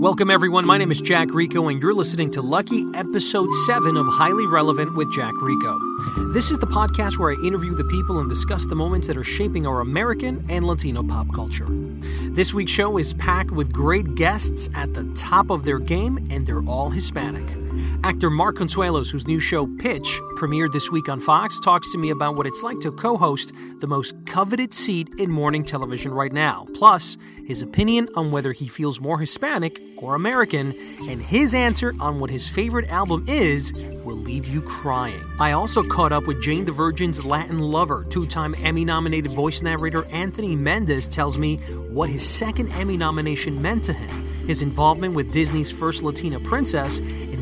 Welcome, everyone. My name is Jack Rico, and you're listening to Lucky Episode 7 of Highly Relevant with Jack Rico. This is the podcast where I interview the people and discuss the moments that are shaping our American and Latino pop culture. This week's show is packed with great guests at the top of their game, and they're all Hispanic. Actor Mark Consuelos, whose new show Pitch premiered this week on Fox, talks to me about what it's like to co host the most coveted seat in morning television right now. Plus, his opinion on whether he feels more Hispanic or American, and his answer on what his favorite album is will leave you crying. I also caught up with Jane the Virgin's Latin lover, two time Emmy nominated voice narrator Anthony Mendez tells me what his second Emmy nomination meant to him. His involvement with Disney's first Latina princess,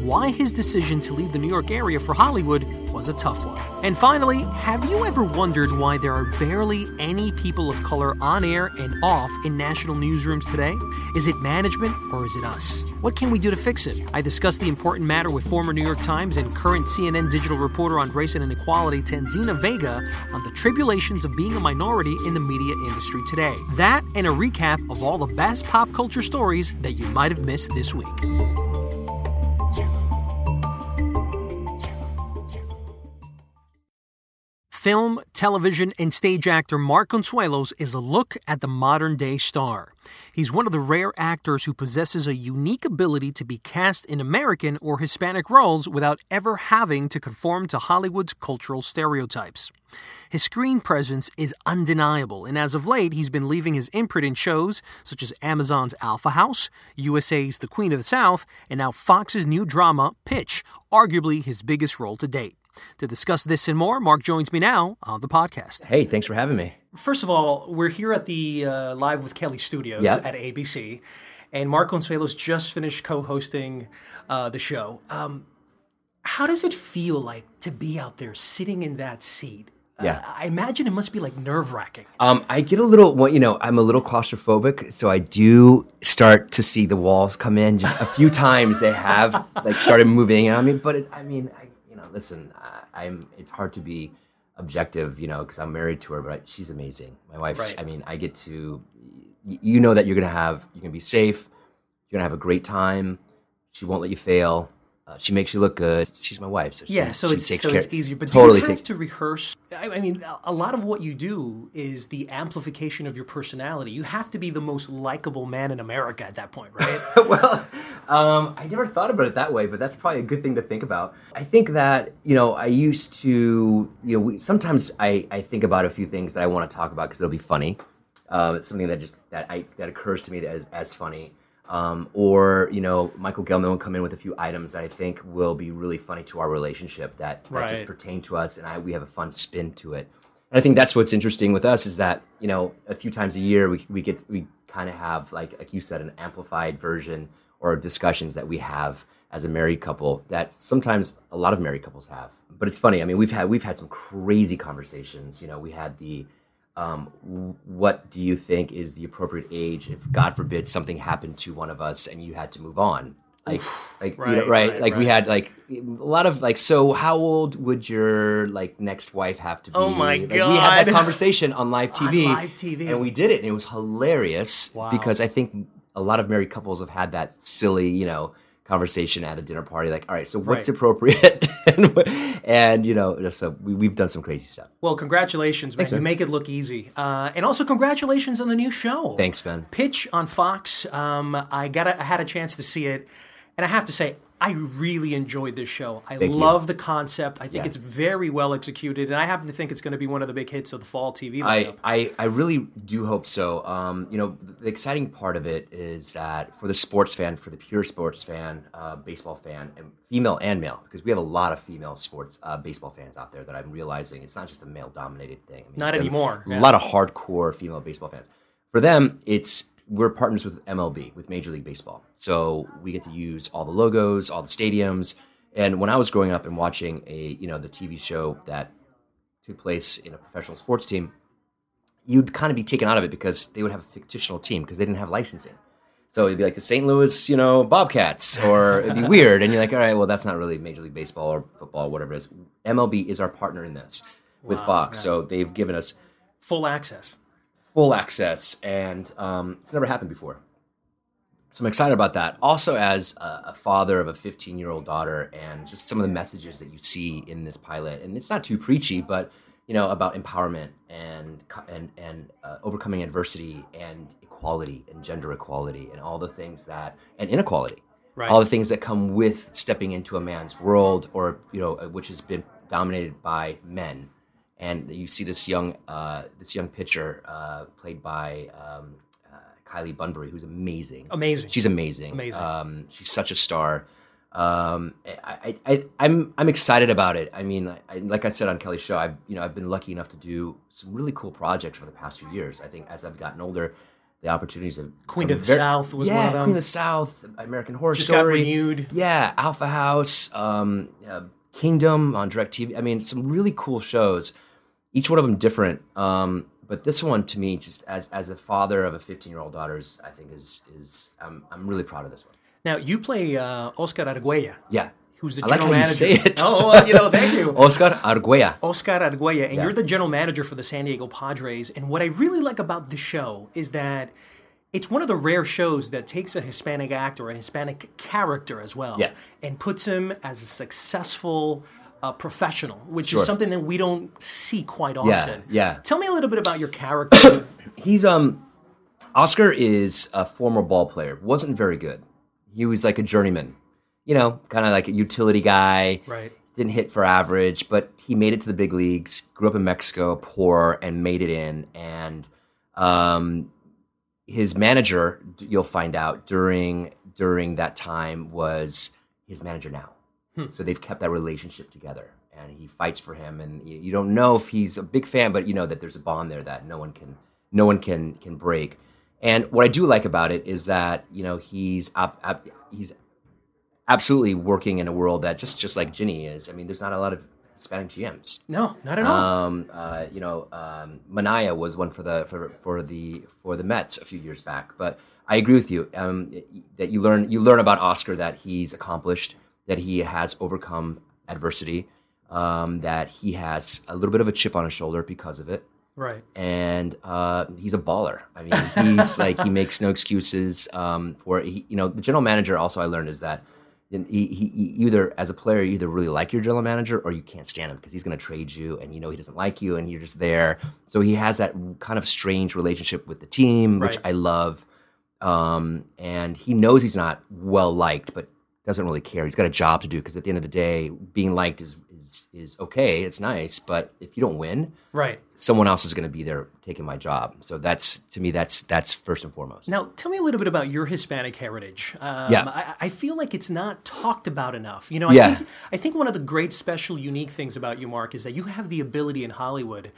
why his decision to leave the New York area for Hollywood was a tough one. And finally, have you ever wondered why there are barely any people of color on air and off in national newsrooms today? Is it management or is it us? What can we do to fix it? I discussed the important matter with former New York Times and current CNN digital reporter on race and inequality, Tanzina Vega, on the tribulations of being a minority in the media industry today. That and a recap of all the best pop culture stories that you might have missed this week. Film, television, and stage actor Mark Consuelos is a look at the modern day star. He's one of the rare actors who possesses a unique ability to be cast in American or Hispanic roles without ever having to conform to Hollywood's cultural stereotypes. His screen presence is undeniable, and as of late, he's been leaving his imprint in shows such as Amazon's Alpha House, USA's The Queen of the South, and now Fox's new drama, Pitch, arguably his biggest role to date. To discuss this and more, Mark joins me now on the podcast. Hey, thanks for having me. First of all, we're here at the uh, Live with Kelly studios Yep. at ABC, and Mark Consuelos just finished co hosting uh, the show. Um, how does it feel like to be out there sitting in that seat? Yeah. Uh, I imagine it must be like nerve wracking. Um, I get a little, well, you know, I'm a little claustrophobic, so I do start to see the walls come in. Just a few times they have like started moving. I mean, but it, I mean, I, know, listen, I, I'm. It's hard to be objective, you know, because I'm married to her, but I, she's amazing. My wife. Right. I mean, I get to, you know, that you're gonna have, you're gonna be safe. You're gonna have a great time. She won't let you fail. Uh, she makes you look good. She's my wife, so she, Yeah, so she it's so it's easier. But totally do you have take- to rehearse? I, I mean, a- lot of what you do is the amplification of your personality. You have to be the most likable man in America at that point, right? well, um, I never thought about it that way, but that's probably a good thing to think about. I think that you know I used to you know we, sometimes I, I think about a few things that I want to talk about because they'll be funny. Um, it's something that just that I that occurs to me as as funny. Um, or you know Michael Gelman will come in with a few items that I think will be really funny to our relationship that, that Right. just pertain to us, and I we have a fun spin to it. And I think that's what's interesting with us is that you know a few times a year we we get we kind of have like like you said an amplified version or discussions that we have as a married couple that sometimes a lot of married couples have. But it's funny. I mean, we've had we've had some crazy conversations. You know, we had the um, what do you think is the appropriate age if God forbid something happened to one of us and you had to move on? Like, like you know, Right, right, right, Like we had like a lot of like. So, how old would your like next wife have to be? Oh my Like, We had that conversation on live TV, live TV. and we did it, and it was hilarious Wow. because I think a lot of married couples have had that silly, you know, conversation at a dinner party. Like, all right, so what's Right. appropriate? and, and, you know, so we, we've done some crazy stuff. Well, congratulations, man. Thanks, You make it look easy. Uh, and also, congratulations on the new show. Thanks, Ben. Pitch on Fox. Um, I got a, I had a chance to see it, and I have to say, I really enjoyed this show. I Thank you. love the concept. I think Yeah. it's very well executed, and I happen to think it's going to be one of the big hits of the fall TV I, lineup. I, I really do hope so. Um, you know, the exciting part of it is that for the sports fan, for the pure sports fan, uh, baseball fan, and female and male, because we have a lot of female sports uh, baseball fans out there that I'm realizing it's not just a male dominated thing. I mean, Not anymore, A yeah. lot of hardcore female baseball fans. For them, it's we're partners with MLB, with Major League Baseball. So we get to use all the logos, all the stadiums. And when I was growing up and watching a, you know, the TV show that took place in a professional sports team, you'd kind of be taken out of it because they would have a fictional team because they didn't have licensing. So it'd be like the St. Louis, you know, Bobcats, or it'd be weird. And you're like, all right, well, that's not really Major League Baseball or football or whatever it is. MLB is our partner in this with Fox. So they've given us Full access. Full access, and um, it's never happened before. So I'm excited about that. Also, as a, a father of a 15 year old daughter, and just some of the messages that you see in this pilot, and it's not too preachy, but you know about empowerment and and and uh, overcoming adversity and equality and gender equality and all the things that and inequality, Right. all the things that come with stepping into a man's world, or you know, uh, which has been dominated by men and you see this young uh, this young pitcher uh, played by um, uh, Kylie Bunbury, who's amazing. Amazing. She's amazing. Amazing. Um, she's such a star. Um, I, I, I, I'm I'm excited about it. I mean, I, I- like I said on Kelly's show, I've you know I've been lucky enough to do some really cool projects for the past few years. I think as I've gotten older, the opportunities of Queen of the South was yeah, one of them. Queen of the South, American Horror Just got Story, renewed. yeah, Alpha House, um, uh, Kingdom on DirecTV. I mean, some really cool shows. Each one of them different. Um, but this one, to me, just as as a father of a 15 year old daughter, is, I think is is I'm I'm really proud of this one. Now, you play uh, Oscar Arguella, Yeah, who's the I like general how manager. you say it. Oh, you know, thank you. Oscar Arguella. Oscar Arguella, and Yeah. you're the general manager for the San Diego Padres. And what I really like about this show is that it's one of the rare shows that takes a Hispanic actor, a Hispanic character as well, Yeah. and puts him as a successful uh, professional, which Sure. is something that we don't see quite Yeah, often. yeah. Tell me a little bit about your character. He's um Oscar is a former ball player. wasn't very good. He was like a journeyman, you know, kind of like a utility guy. right. didn't hit for average, but he made it to the big leagues. Grew up in Mexico, poor, and made it in. And um, his manager, you'll find out during during that time, was his manager now. So they've kept that relationship together, and he fights for him. And you, you don't know if he's a big fan, but you know that there's a bond there that no one can no one can can break. And what I do like about it is that you know he's up, up, he's absolutely working in a world that just just like Ginny is. I mean, there's not a lot of Hispanic GMs. No, not at all. Um, uh, you know, um, Minaya was one for the for, for the for the Mets a few years back. But I agree with you um, that you learn you learn about Oscar that he's accomplished, that he has overcome adversity, um, that he has a little bit of a chip on his shoulder because of it right. and uh, he's a baller. I mean, he's like he makes no excuses um, for he, you know the general manager. Also, I learned is that he, he, he either as a player you either really like your general manager or you can't stand him because he's going to trade you and you know he doesn't like you and you're just there. So he has that kind of strange relationship with the team, which I love. Um, and he knows he's not well liked, but doesn't really care. He's got a job to do because at the end of the day, being liked is is is okay. It's nice, but if you don't win, Right. someone else is going to be there taking my job. So that's to me, that's that's first and foremost. Now, tell me a little bit about your Hispanic heritage. Um, Yeah. I, I feel like it's not talked about enough. You know, I, Yeah. think, I think one of the great, special, unique things about you, Mark, is that you have the ability in Hollywood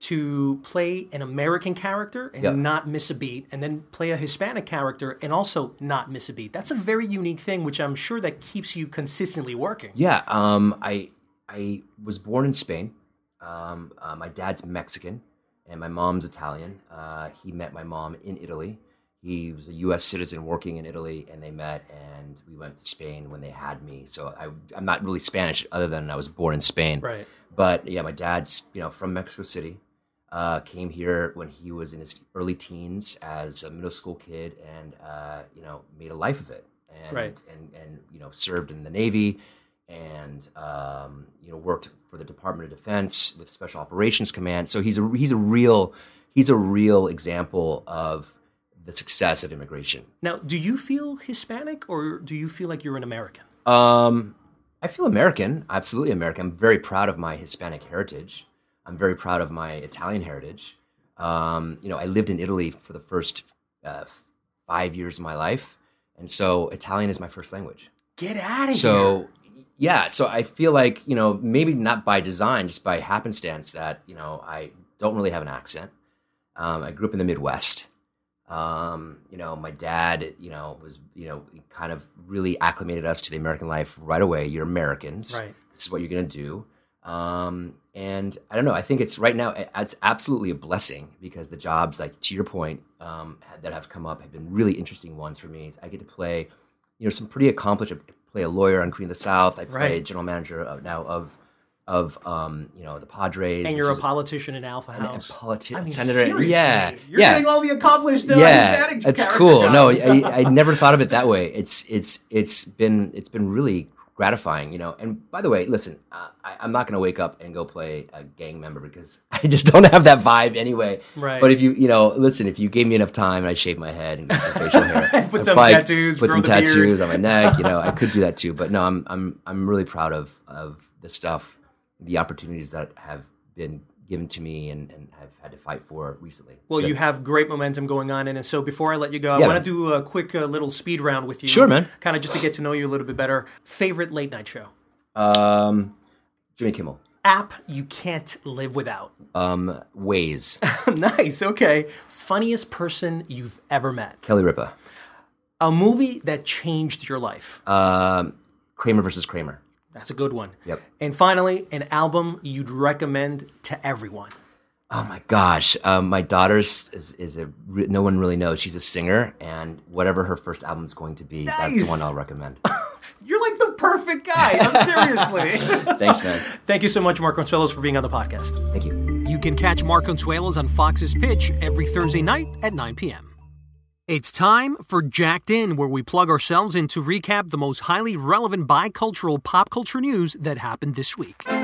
to play an American character and Yeah. not miss a beat, and then play a Hispanic character and also not miss a beat. That's a very unique thing, which I'm sure that keeps you consistently working. Yeah, um, I I was born in Spain. Um, uh, my dad's Mexican, and my mom's Italian. Uh, he met my mom in Italy. He was a U.S. citizen working in Italy, and they met, and we went to Spain when they had me. So I, I'm not really Spanish, other than I was born in Spain. Right. But yeah, my dad's you know from Mexico City. Uh, came here when he was in his early teens as a middle school kid, and uh, you know made a life of it. and Right. and and you know served in the Navy and um, you know worked for the Department of Defense with Special Operations Command. So he's a he's a real he's a real example of the success of immigration. Now, do you feel Hispanic or do you feel like you're an American? Um, I feel American, absolutely American. I'm very proud of my Hispanic heritage. I'm very proud of my Italian heritage. Um, you know, I lived in Italy for the first uh, five years of my life, and so Italian is my first language. Get out of here. So yeah, so I feel like you know maybe not by design, just by happenstance that you know I don't really have an accent. Um, I grew up in the Midwest. Um, you know, my dad, you know, was you know kind of really acclimated us to the American life right away. You're Americans. Right. This is what you're gonna do. Um, and I don't know. I think it's right now. It's absolutely a blessing because the jobs, like to your point, um, that have come up have been really interesting ones for me. I get to play, you know, some pretty accomplished. I play a lawyer on Queen of the South. I play Right. general manager of, now of of um, you know the Padres. and you're a politician in Alpha House. politi- I mean, senator. seriously, Yeah, you're yeah. getting all the accomplished uh, yeah, it's cool. No. I, I never thought of it that way. It's it's it's been it's been really gratifying, you know. And by the way, listen, uh, I, I'm not going to wake up and go play a gang member because I just don't have that vibe anyway. Right. But if you you know, listen, if you gave me enough time, and I'd shave my head and some facial hair, Put some probably tattoos, put some the beard. tattoos on my neck. You know, I could do that too. But no, I'm I'm I'm really proud of of the stuff, the opportunities that have been given to me and, and I've had to fight for recently. It's Well, good. you have great momentum going on, and so before I let you go, I Yeah, want to do a quick uh, little speed round with you. Sure, man. Kind of just to get to know you a little bit better. Favorite late night show? um, Jimmy Kimmel. App you can't live without. Um, Waze. nice. Okay. Funniest person you've ever met. Kelly Ripa. A movie that changed your life. Um, Kramer versus Kramer. That's a good one. Yep. And finally, an album you'd recommend to everyone. Oh my gosh, um, my daughter's is, is a re- no one really knows. She's a singer, and whatever her first album's going to be, that's the one I'll recommend. You're like the perfect guy. I'm seriously. Thanks, man. Thank you so much, Mark Consuelos, for being on the podcast. Thank you. You can catch Mark Consuelos on Fox's Pitch every Thursday night at 9 p.m. It's time for Jacked In, where we plug ourselves in to recap the most highly relevant bicultural pop culture news that happened this week. We're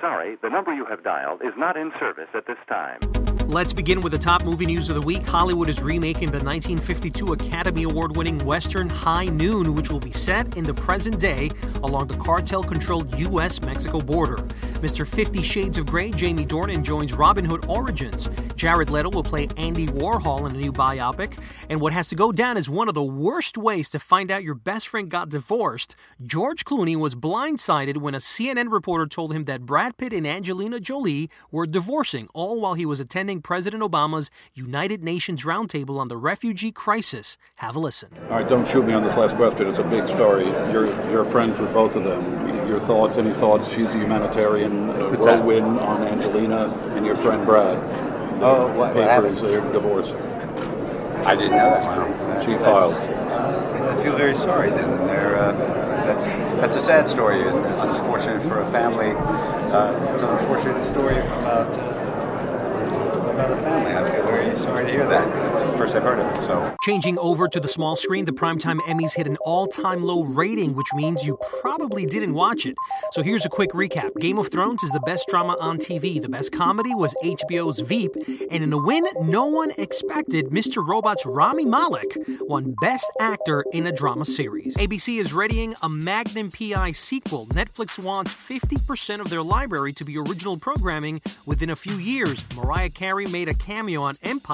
sorry, the number you have dialed is not in service at this time. Let's begin with the top movie news of the week. Hollywood is remaking the 1952 Academy Award winning Western High Noon, which will be set in the present day along the cartel controlled U.S. Mexico border. Mr. Fifty Shades of Grey, Jamie Dornan joins Robin Hood Origins. Jared Leto will play Andy Warhol in a new biopic. And what has to go down is one of the worst ways to find out your best friend got divorced, George Clooney was blindsided when a CNN reporter told him that Brad Pitt and Angelina Jolie were divorcing, all while he was attending President Obama's United Nations roundtable on the refugee crisis. Have a listen. All right, don't shoot me on this last question. It's a big story. You're you're friends with both of them. Your thoughts? Any thoughts? She's a humanitarian. Uh, What's that? Rowan on Angelina and your friend Brad. Oh, what- what happened? they're divorcing. I didn't know that. Wow. She That's- filed. I feel very sorry. Then and they're, uh, that's that's a sad story and unfortunate for a family. Uh, it's an unfortunate story about uh, about a family. I feel very sorry to hear that. It's the first I've heard of it. So. Changing over to the small screen, the primetime Emmys hit an all time low rating, which means you probably didn't watch it. So here's a quick recap Game of Thrones is the best drama on TV. The best comedy was HBO's Veep. And in a win no one expected, Mr. Robot's Rami Malek won Best Actor in a Drama Series. ABC is readying a Magnum PI sequel. Netflix wants 50% of their library to be original programming within a few years. Mariah Carey made a cameo on Empire,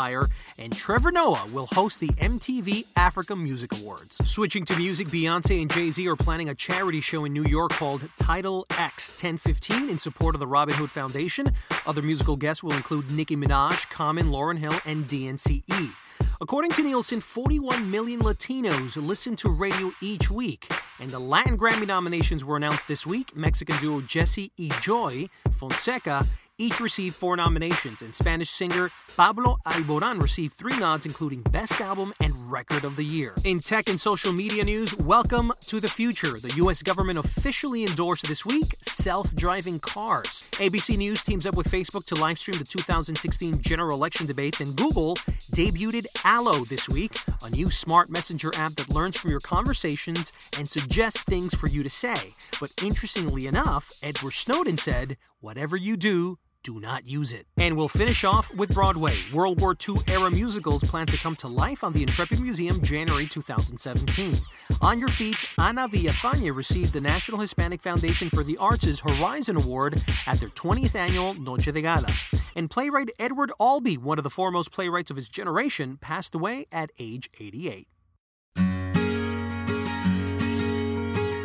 and Trevor Noah will host the MTV Africa Music Awards. Switching to music, Beyonce and Jay Z are planning a charity show in New York called TIDAL X 1015 in support of the Robin Hood Foundation. Other musical guests will include Nicki Minaj, Common, Lauryn Hill, and DNCE. According to Nielsen, 41 million Latinos listen to radio each week. And the Latin Grammy nominations were announced this week. Mexican duo Jesse y Joy Fonseca each received four nominations, and Spanish singer Pablo Alboran received three nods, including Best Album and Record of the Year. In tech and social media news, welcome to the future. The U.S. government officially endorsed this week self driving cars. ABC News teams up with Facebook to livestream the 2016 general election debates, and Google debuted Allo this week, a new smart messenger app that learns from your conversations and suggests things for you to say. But interestingly enough, Edward Snowden said, Whatever you do, do not use it. And we'll finish off with Broadway. World War II era musicals plan to come to life on the Intrepid Museum January 2017. On Your Feet, Ana Villafañe received the National Hispanic Foundation for the Arts' Horizon Award at their 20th annual Noche de Gala. And playwright Edward Albee, one of the foremost playwrights of his generation, passed away at age 88.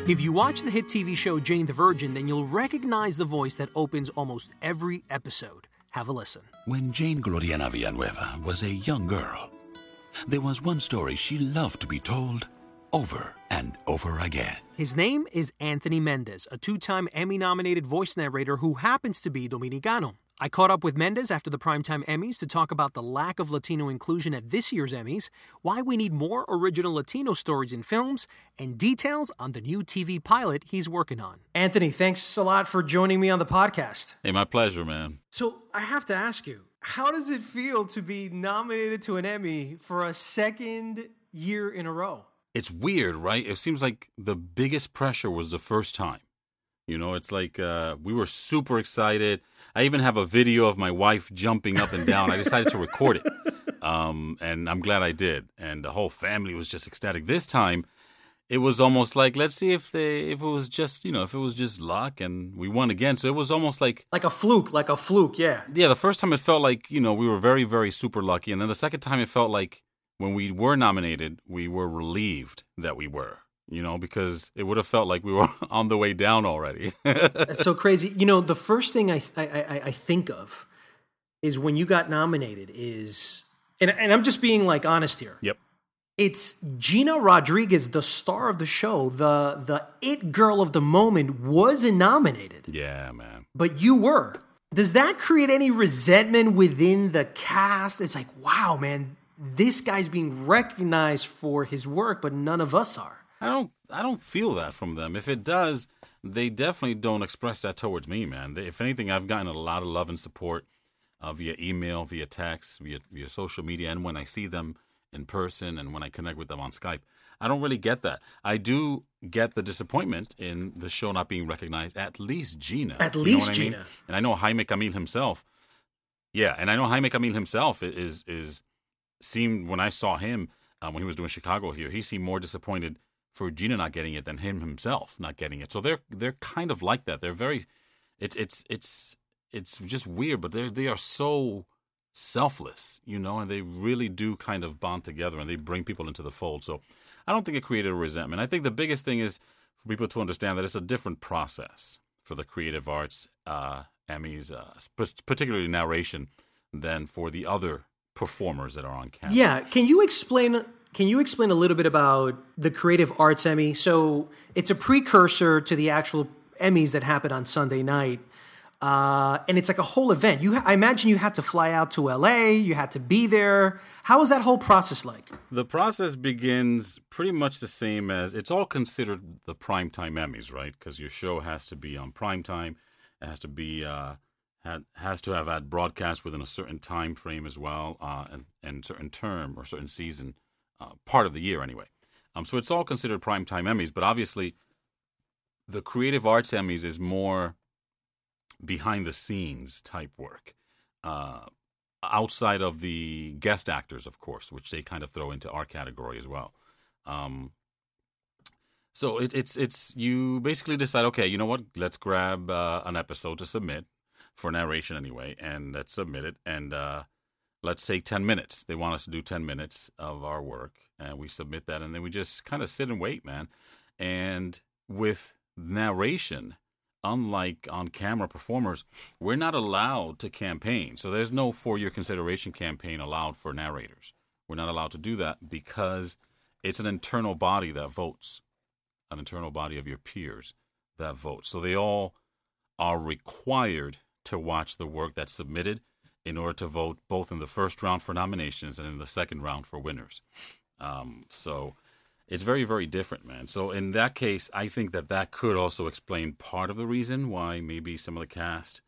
If you watch the hit TV show Jane the Virgin, then you'll recognize the voice that opens almost every episode. Have a listen. When Jane Gloriana Villanueva was a young girl, there was one story she loved to be told over and over again. His name is Anthony Mendez, a two time Emmy nominated voice narrator who happens to be Dominicano. I caught up with Mendez after the Primetime Emmys to talk about the lack of Latino inclusion at this year's Emmys, why we need more original Latino stories in films, and details on the new TV pilot he's working on. Anthony, thanks a lot for joining me on the podcast. Hey, my pleasure, man. So, I have to ask you, how does it feel to be nominated to an Emmy for a second year in a row? It's weird, right? It seems like the biggest pressure was the first time. You know, it's like uh, we were super excited. I even have a video of my wife jumping up and down. I decided to record it, um, and I'm glad I did. And the whole family was just ecstatic. This time, it was almost like let's see if they if it was just you know if it was just luck and we won again. So it was almost like like a fluke, like a fluke. Yeah. Yeah. The first time it felt like you know we were very very super lucky, and then the second time it felt like when we were nominated, we were relieved that we were you know, because it would have felt like we were on the way down already. That's so crazy. You know, the first thing I, I, I think of is when you got nominated is, and, and I'm just being like honest here. Yep. It's Gina Rodriguez, the star of the show, the the it girl of the moment, wasn't nominated. Yeah, man. But you were. Does that create any resentment within the cast? It's like, wow, man, this guy's being recognized for his work, but none of us are. I don't I don't feel that from them. If it does, they definitely don't express that towards me, man. They, if anything, I've gotten a lot of love and support uh, via email, via text, via via social media, and when I see them in person and when I connect with them on Skype. I don't really get that. I do get the disappointment in the show not being recognized. At least Gina. At least Gina. Mean? And I know Jaime Camil himself. Yeah, and I know Jaime Camil himself is is seemed when I saw him uh, when he was doing Chicago here, he seemed more disappointed for Gina not getting it than him himself not getting it. So they're they're kind of like that. They're very it's it's it's it's just weird, but they they are so selfless, you know, and they really do kind of bond together and they bring people into the fold. So I don't think it created a resentment. I think the biggest thing is for people to understand that it's a different process for the creative arts uh, Emmys, uh, particularly narration, than for the other performers that are on camera. Yeah, can you explain can you explain a little bit about the Creative Arts Emmy? So it's a precursor to the actual Emmys that happen on Sunday night. Uh, and it's like a whole event. You, I imagine you had to fly out to LA. You had to be there. How was that whole process like? The process begins pretty much the same as it's all considered the primetime Emmys, right? Because your show has to be on primetime. It has to be uh, had, has to have had broadcast within a certain time frame as well, uh, and and certain term or certain season uh, part of the year anyway. Um, so it's all considered primetime Emmys, but obviously the Creative Arts Emmys is more behind the scenes type work. Uh, outside of the guest actors, of course, which they kind of throw into our category as well. Um, so it, it's it's you basically decide, okay, you know what? Let's grab uh, an episode to submit for narration anyway, and let's submit it. And uh, let's say 10 minutes. They want us to do 10 minutes of our work, and we submit that, and then we just kind of sit and wait, man. And with narration, unlike on camera performers, we're not allowed to campaign. So there's no for your consideration campaign allowed for narrators. We're not allowed to do that because it's an internal body that votes, an internal body of your peers that votes. So they all are required to watch the work that's submitted in order to vote both in the first round for nominations and in the second round for winners. Um, so it's very, very different, man. So in that case, I think that that could also explain part of the reason why maybe some of the cast,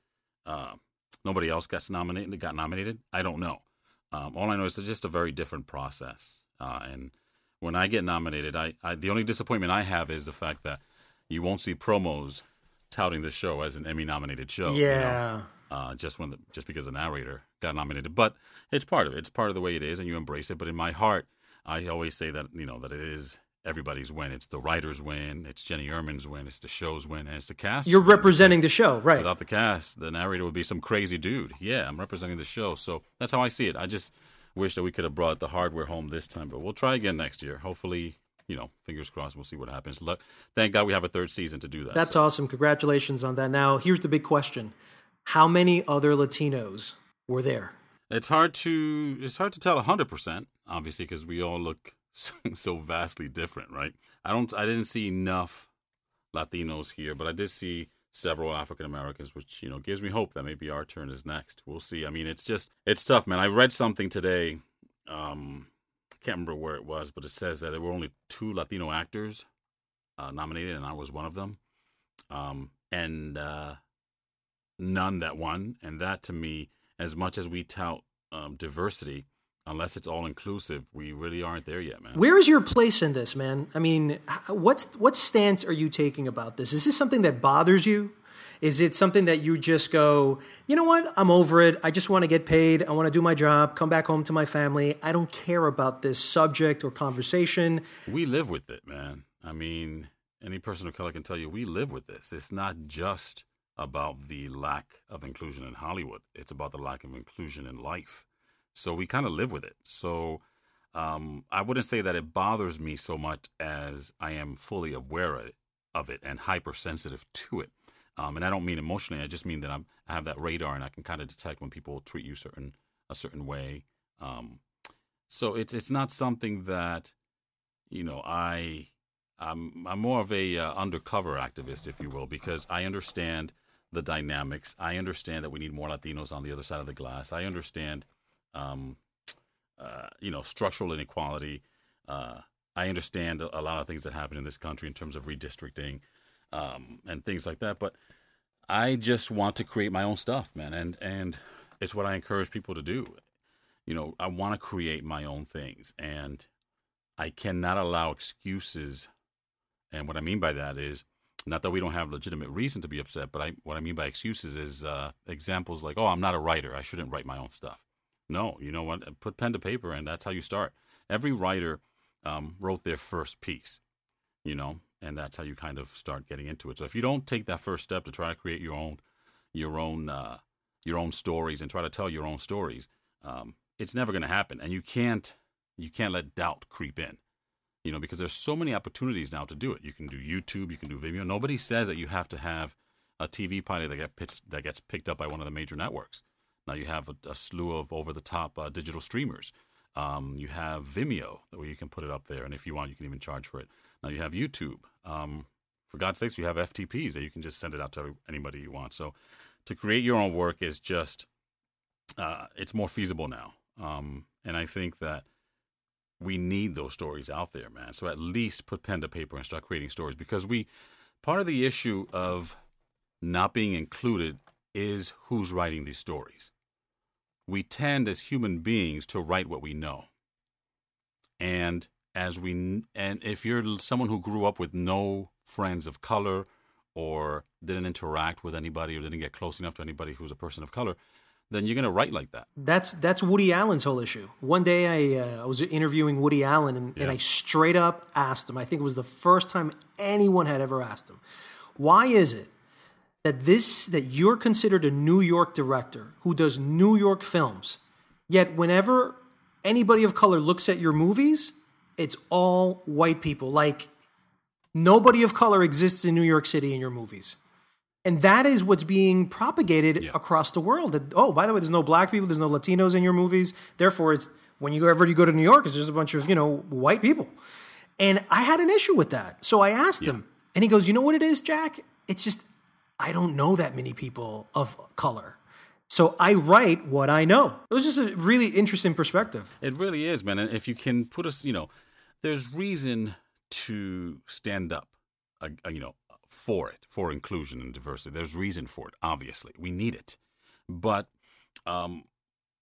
uh, nobody else gets nominated. Got nominated. I don't know. Um, all I know is it's just a very different process. Uh, and when I get nominated, I, I the only disappointment I have is the fact that you won't see promos touting the show as an Emmy nominated show. you know? Uh, just when the, just because the narrator got nominated. But it's part of it. It's part of the way it is, and you embrace it. But in my heart, I always say that you know that it is everybody's win. It's the writers' win. It's Jennie Urman's win. It's the show's win, and it's the cast. You're representing the show, right? Without the cast, the narrator would be some crazy dude. Yeah, I'm representing the show, so that's how I see it. I just wish that we could have brought the hardware home this time, but we'll try again next year. Hopefully, you know, fingers crossed. We'll see what happens. Look, thank God we have a third season to do that. That's so. awesome. Congratulations on that. Now, here's the big question How many other Latinos were there? It's hard to it's hard to tell hundred percent, obviously, because we all look so vastly different, right? I don't I didn't see enough Latinos here, but I did see several African Americans, which you know gives me hope that maybe our turn is next. We'll see. I mean, it's just it's tough, man. I read something today. Um, I can't remember where it was, but it says that there were only two Latino actors uh, nominated, and I was one of them. Um, and uh, none that won, and that to me, as much as we tout um, diversity, unless it's all inclusive, we really aren't there yet, man. Where is your place in this, man? I mean, what's what stance are you taking about this? Is this something that bothers you? Is it something that you just go, you know what? I'm over it. I just want to get paid. I want to do my job, come back home to my family. I don't care about this subject or conversation. We live with it, man. I mean, any person of color can tell you we live with this. It's not just about the lack of inclusion in Hollywood, it's about the lack of inclusion in life. So we kind of live with it. So um, I wouldn't say that it bothers me so much as I am fully aware of it, and hypersensitive to it. Um, and I don't mean emotionally. I just mean that I'm, I have that radar and I can kind of detect when people treat you certain a certain way. Um, so it's it's not something that you know I I'm I'm more of a uh, undercover activist, if you will, because I understand the dynamics. I understand that we need more Latinos on the other side of the glass. I understand, um, uh, you know, structural inequality. Uh, I understand a, lot of things that happen in this country in terms of redistricting um, and things like that. But I just want to create my own stuff, man, and and it's what I encourage people to do. You know, I want to create my own things, and I cannot allow excuses. And what I mean by that is not that we don't have legitimate reason to be upset, but I, what I mean by excuses is uh, examples like, "Oh, I'm not a writer; I shouldn't write my own stuff." No, you know what? Put pen to paper, and that's how you start. Every writer um, wrote their first piece, you know, and that's how you kind of start getting into it. So if you don't take that first step to try to create your own, your own, uh, your own stories and try to tell your own stories, um, it's never going to happen. And you can't, you can't let doubt creep in, you know, because there's so many opportunities now to do it. You can do YouTube, you can do Vimeo. Nobody says that you have to have a TV pilot that get pitched, that gets picked up by one of the major networks. Now you have a, a slew of over-the-top uh, digital streamers. Um, you have Vimeo, where you can put it up there, and if you want, you can even charge for it. Now you have YouTube. Um, for God's sakes, you have FTPs that you can just send it out to anybody you want. So to create your own work is just uh, it's more feasible now, um, and I think that we need those stories out there, man. So at least put pen to paper and start creating stories because we part of the issue of not being included is who's writing these stories. We tend as human beings to write what we know. And as we and if you're someone who grew up with no friends of color or didn't interact with anybody or didn't get close enough to anybody who's a person of color, then you're going to write like that. That's that's Woody Allen's whole issue. One day I, uh, I was interviewing Woody Allen and, Yeah. and I straight up asked him. I think it was the first time anyone had ever asked him, "Why is it that this that you're considered a New York director who does New York films, yet whenever anybody of color looks at your movies, it's all white people. Like nobody of color exists in New York City in your movies." And that is what's being propagated across the world. That, oh, by the way, there's no black people, there's no Latinos in your movies. Therefore, it's when you go ever you go to New York, it's just a bunch of you know white people. And I had an issue with that, so I asked him, and he goes, "You know what it is, Jack? It's just I don't know that many people of color. So I write what I know. It was just a really interesting perspective. It really is, man. And if you can put us, you know, there's reason to stand up, uh, you know, for it, for inclusion and diversity. There's reason for it. Obviously, we need it, but um,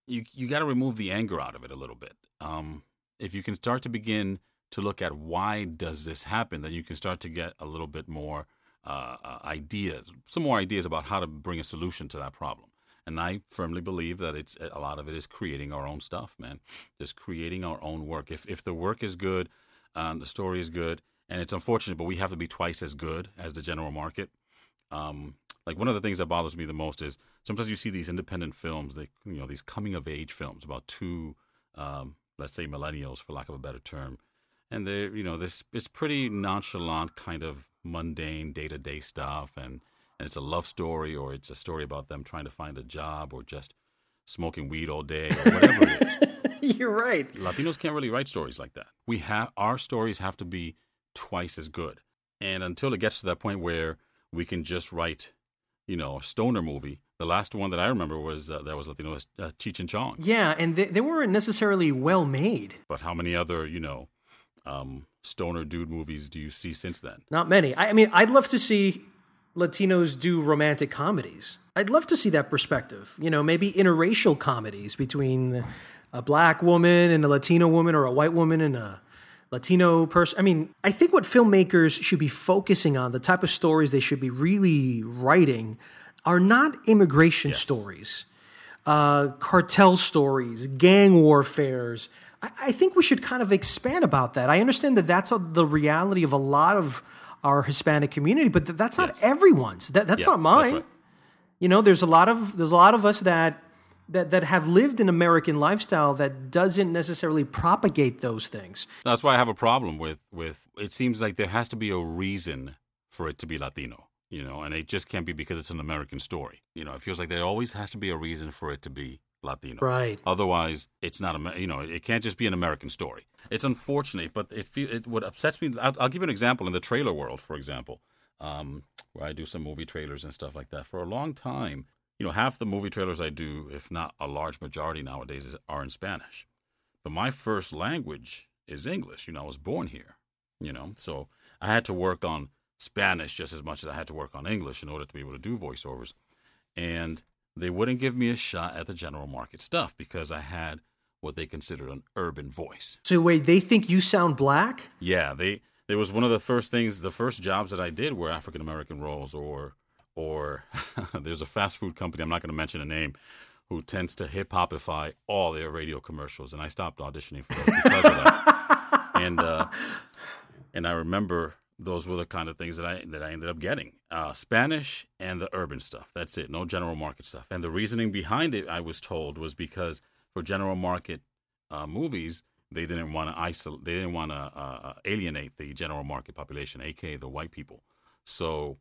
you you got to remove the anger out of it a little bit. Um, if you can start to begin to look at why does this happen, then you can start to get a little bit more uh, uh, ideas, some more ideas about how to bring a solution to that problem. And I firmly believe that it's a lot of it is creating our own stuff, man. Just creating our own work. If if the work is good, um, the story is good, and it's unfortunate, but we have to be twice as good as the general market. Um, like one of the things that bothers me the most is sometimes you see these independent films, they you know these coming of age films about two, um, let's say millennials for lack of a better term, and they you know this it's pretty nonchalant kind of mundane day to day stuff, and and it's a love story or it's a story about them trying to find a job or just smoking weed all day or whatever it is. You're right. Latinos can't really write stories like that. We have our stories have to be twice as good. And until it gets to that point where we can just write, you know, a stoner movie. The last one that I remember was uh, that was Latino was uh, Cheech and Chong. Yeah, and they, they weren't necessarily well made. But how many other, you know, um, stoner dude movies do you see since then? Not many. I, I mean, I'd love to see Latinos do romantic comedies. I'd love to see that perspective. You know, maybe interracial comedies between a black woman and a Latino woman or a white woman and a Latino person. I mean, I think what filmmakers should be focusing on, the type of stories they should be really writing, are not immigration yes. stories, uh, cartel stories, gang warfares. I, I, think we should kind of expand about that. I understand that that's a, the reality of a lot of our Hispanic community, but that's not yes. everyone's. That, that's yeah, not mine. That's right. You know, there's a lot of there's a lot of us that that that have lived an American lifestyle that doesn't necessarily propagate those things. That's why I have a problem with with it seems like there has to be a reason for it to be Latino, you know, and it just can't be because it's an American story. You know, it feels like there always has to be a reason for it to be Latino. Right. Otherwise, it's not a you know it can't just be an American story. It's unfortunate, but it feel it what upsets me. I'll, I'll give you an example in the trailer world, for example, um, where I do some movie trailers and stuff like that. For a long time, you know, half the movie trailers I do, if not a large majority nowadays, are in Spanish. But my first language is English. You know, I was born here. You know, so I had to work on Spanish just as much as I had to work on English in order to be able to do voiceovers. And they wouldn't give me a shot at the general market stuff because I had what they considered an urban voice. So wait, they think you sound black? Yeah, they there was one of the first things, the first jobs that I did were African American roles or or there's a fast food company, I'm not going to mention a name, who tends to hip hopify all their radio commercials and I stopped auditioning for those because of that. and uh, and I remember those were the kind of things that I that I ended up getting. Uh, Spanish and the urban stuff. That's it. No general market stuff. And the reasoning behind it, I was told, was because for general market uh, movies, they didn't want to isolate. They didn't want to uh, uh, alienate the general market population, aka the white people. So,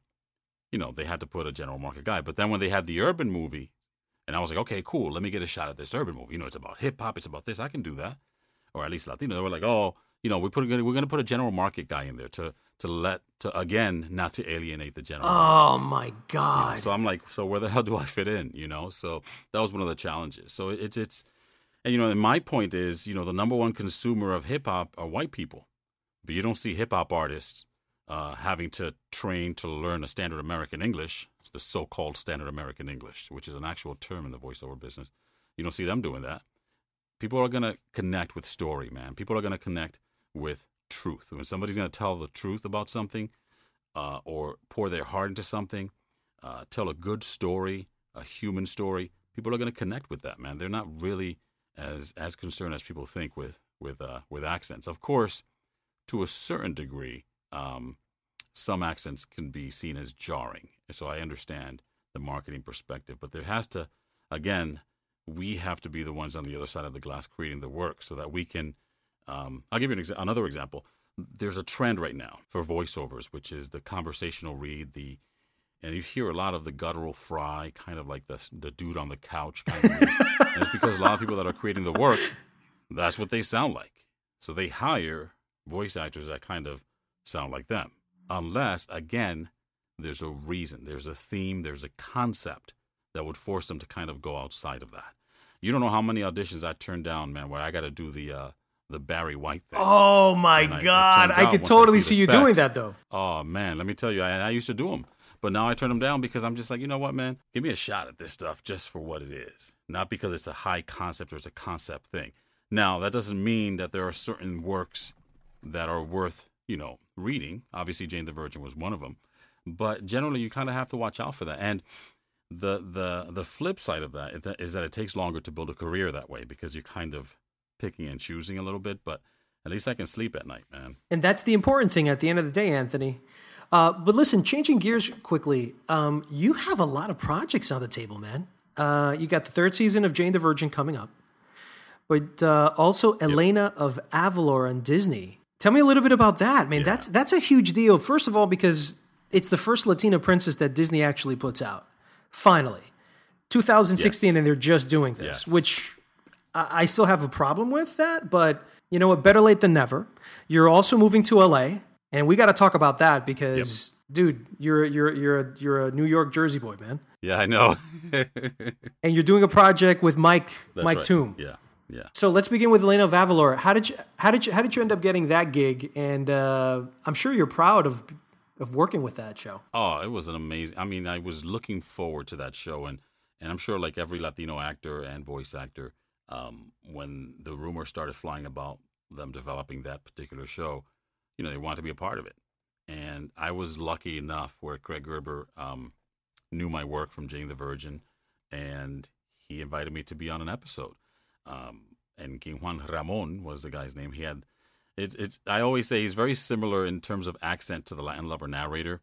you know, they had to put a general market guy. But then when they had the urban movie, and I was like, okay, cool. Let me get a shot at this urban movie. You know, it's about hip hop. It's about this. I can do that, or at least Latino. They were like, oh, you know, we put we're going to put a general market guy in there to to let to again not to alienate the general. Oh my god! You know, so I'm like, so where the hell do I fit in? You know, so that was one of the challenges. So it's it's, and you know, and my point is, you know, the number one consumer of hip hop are white people, but you don't see hip hop artists uh, having to train to learn a standard American English, the so-called standard American English, which is an actual term in the voiceover business. You don't see them doing that. People are gonna connect with story, man. People are gonna connect with truth. When somebody's going to tell the truth about something uh, or pour their heart into something, uh, tell a good story, a human story, people are going to connect with that, man. They're not really as as concerned as people think with with uh, with accents. Of course, to a certain degree, um, some accents can be seen as jarring. So I understand the marketing perspective, but there has to, again, we have to be the ones on the other side of the glass creating the work so that we can um, I'll give you an exa- another example. There's a trend right now for voiceovers, which is the conversational read, the and you hear a lot of the guttural fry, kind of like the the dude on the couch kind of. and it's because a lot of people that are creating the work, that's what they sound like. So they hire voice actors that kind of sound like them, unless again there's a reason, there's a theme, there's a concept that would force them to kind of go outside of that. You don't know how many auditions I turned down, man, where I got to do the uh, the Barry White thing. Oh my I- God! I could totally see see the you doing that though. Oh man, let me tell you, I, I used to do them, but now I turn them down because I'm just like, you know what, man, give me a shot at this stuff just for what it is, not because it's a high concept or it's a concept thing. Now that doesn't mean that there are certain works that are worth, you know, reading. Obviously, Jane the Virgin was one of them, but generally, you kind of have to watch out for that. And the the the flip side of that is that- it takes longer to build a career that way because you're kind of picking and choosing a little bit. But at least I can sleep at night, man. And that's the important thing at the end of the day, Anthony. Uh, but listen, changing gears quickly, um, you have a lot of projects on the table, man. Uh, you got the third season of Jane the Virgin coming up, but uh, also Elena of Avalor on Disney. Tell me a little bit about that, man. That's that's a huge deal. First of all, because it's the first Latina princess that Disney actually puts out. Finally, 2016, and they're just doing this, Yes. which I, I still have a problem with that. But you know what? Better late than never. You're also moving to LA, and we got to talk about that because, dude, you're you're you're a, you're a New York Jersey boy, man, Yeah, I know. and you're doing a project with Mike That's Mike right. Toom. Yeah, yeah. So let's begin with Elena of Avalor. How did you how did you how did you end up getting that gig? And uh, I'm sure you're proud of of working with that show. Oh, it was an amazing. I mean, I was looking forward to that show, and and I'm sure, like every Latino actor and voice actor, um, when the rumor started flying about them developing that particular show, you know, they wanted to be a part of it. And I was lucky enough where Craig Gerber um, knew my work from Jane the Virgin, and he invited me to be on an episode. Um, and King Juan Ramon was the guy's name. He had it's it's I always say he's very similar in terms of accent to the Latin lover narrator,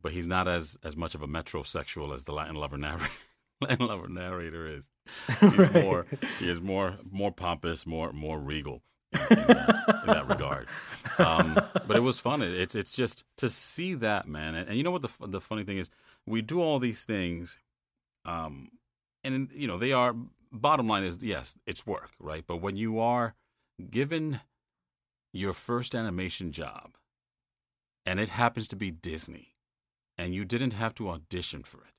but he's not as as much of a metrosexual as the Latin lover narrator. Latin lover narrator is. He's more he is more more pompous, more more regal in, in, that, in that regard. Um, but it was fun. It, it's it's just to see that man, and, and you know what the the funny thing is, we do all these things, um, and you know they are. Bottom line is yes, it's work, right? But when you are given your first animation job and it happens to be Disney and you didn't have to audition for it.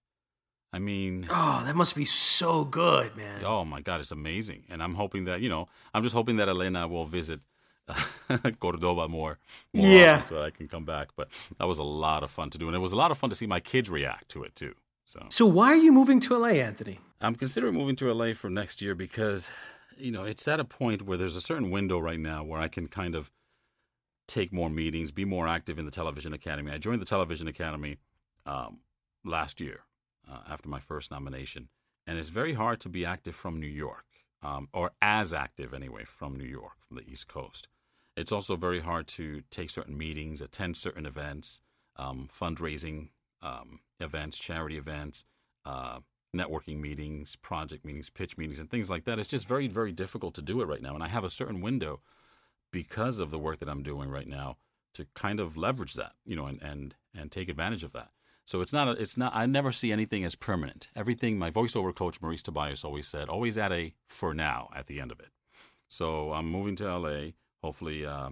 I mean, Oh, that must be so good, man. oh my God, it's amazing. And I'm hoping that, you know, I'm just hoping that Elena will visit Cordoba more, more Yeah. often so that I can come back. But that was a lot of fun to do. And it was a lot of fun to see my kids react to it too. So So why are you moving to LA, Anthony? I'm considering moving to LA for next year because, you know, it's at a point where there's a certain window right now where I can kind of take more meetings, be more active in the Television Academy. I joined the Television Academy um, last year uh, after my first nomination, and it's very hard to be active from New York, um, or as active anyway from New York, from the East Coast. It's also very hard to take certain meetings, attend certain events, um, fundraising um, events, charity events, uh, networking meetings, project meetings, pitch meetings, and things like that. It's just very, very difficult to do it right now. And I have a certain window because of the work that I'm doing right now to kind of leverage that, you know, and and and take advantage of that. So it's not a, it's not I never see anything as permanent. Everything my voiceover coach Maurice Tobias always said, always add a for now at the end of it. So I'm moving to LA, hopefully uh,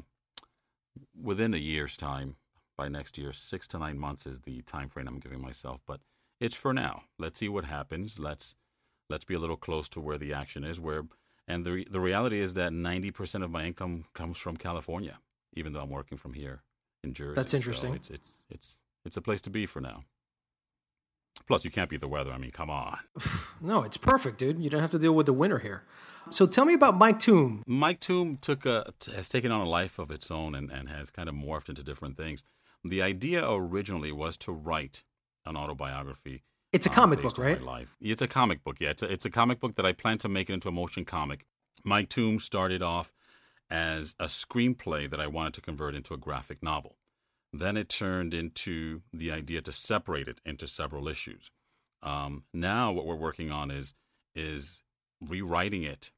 within a year's time. By next year, six to nine months is the time frame I'm giving myself. But it's for now. Let's see what happens. Let's let's be a little close to where the action is. Where and the the reality is that ninety percent of my income comes from California, even though I'm working from here in Jersey. That's So interesting. it's it's it's it's a place to be for now. Plus, you can't beat the weather. I mean, come on. No, it's perfect, dude. You don't have to deal with the winter here. So tell me about My Tomb. My Tomb took a has taken on a life of its own and, and has kind of morphed into different things. The idea originally was to write an autobiography. It's a um, comic book, right? life. It's a comic book. Yeah, it's a, it's a comic book that I plan to make it into a motion comic. My Tomb started off as a screenplay that I wanted to convert into a graphic novel. Then it turned into the idea to separate it into several issues. Um, now what we're working on is is rewriting it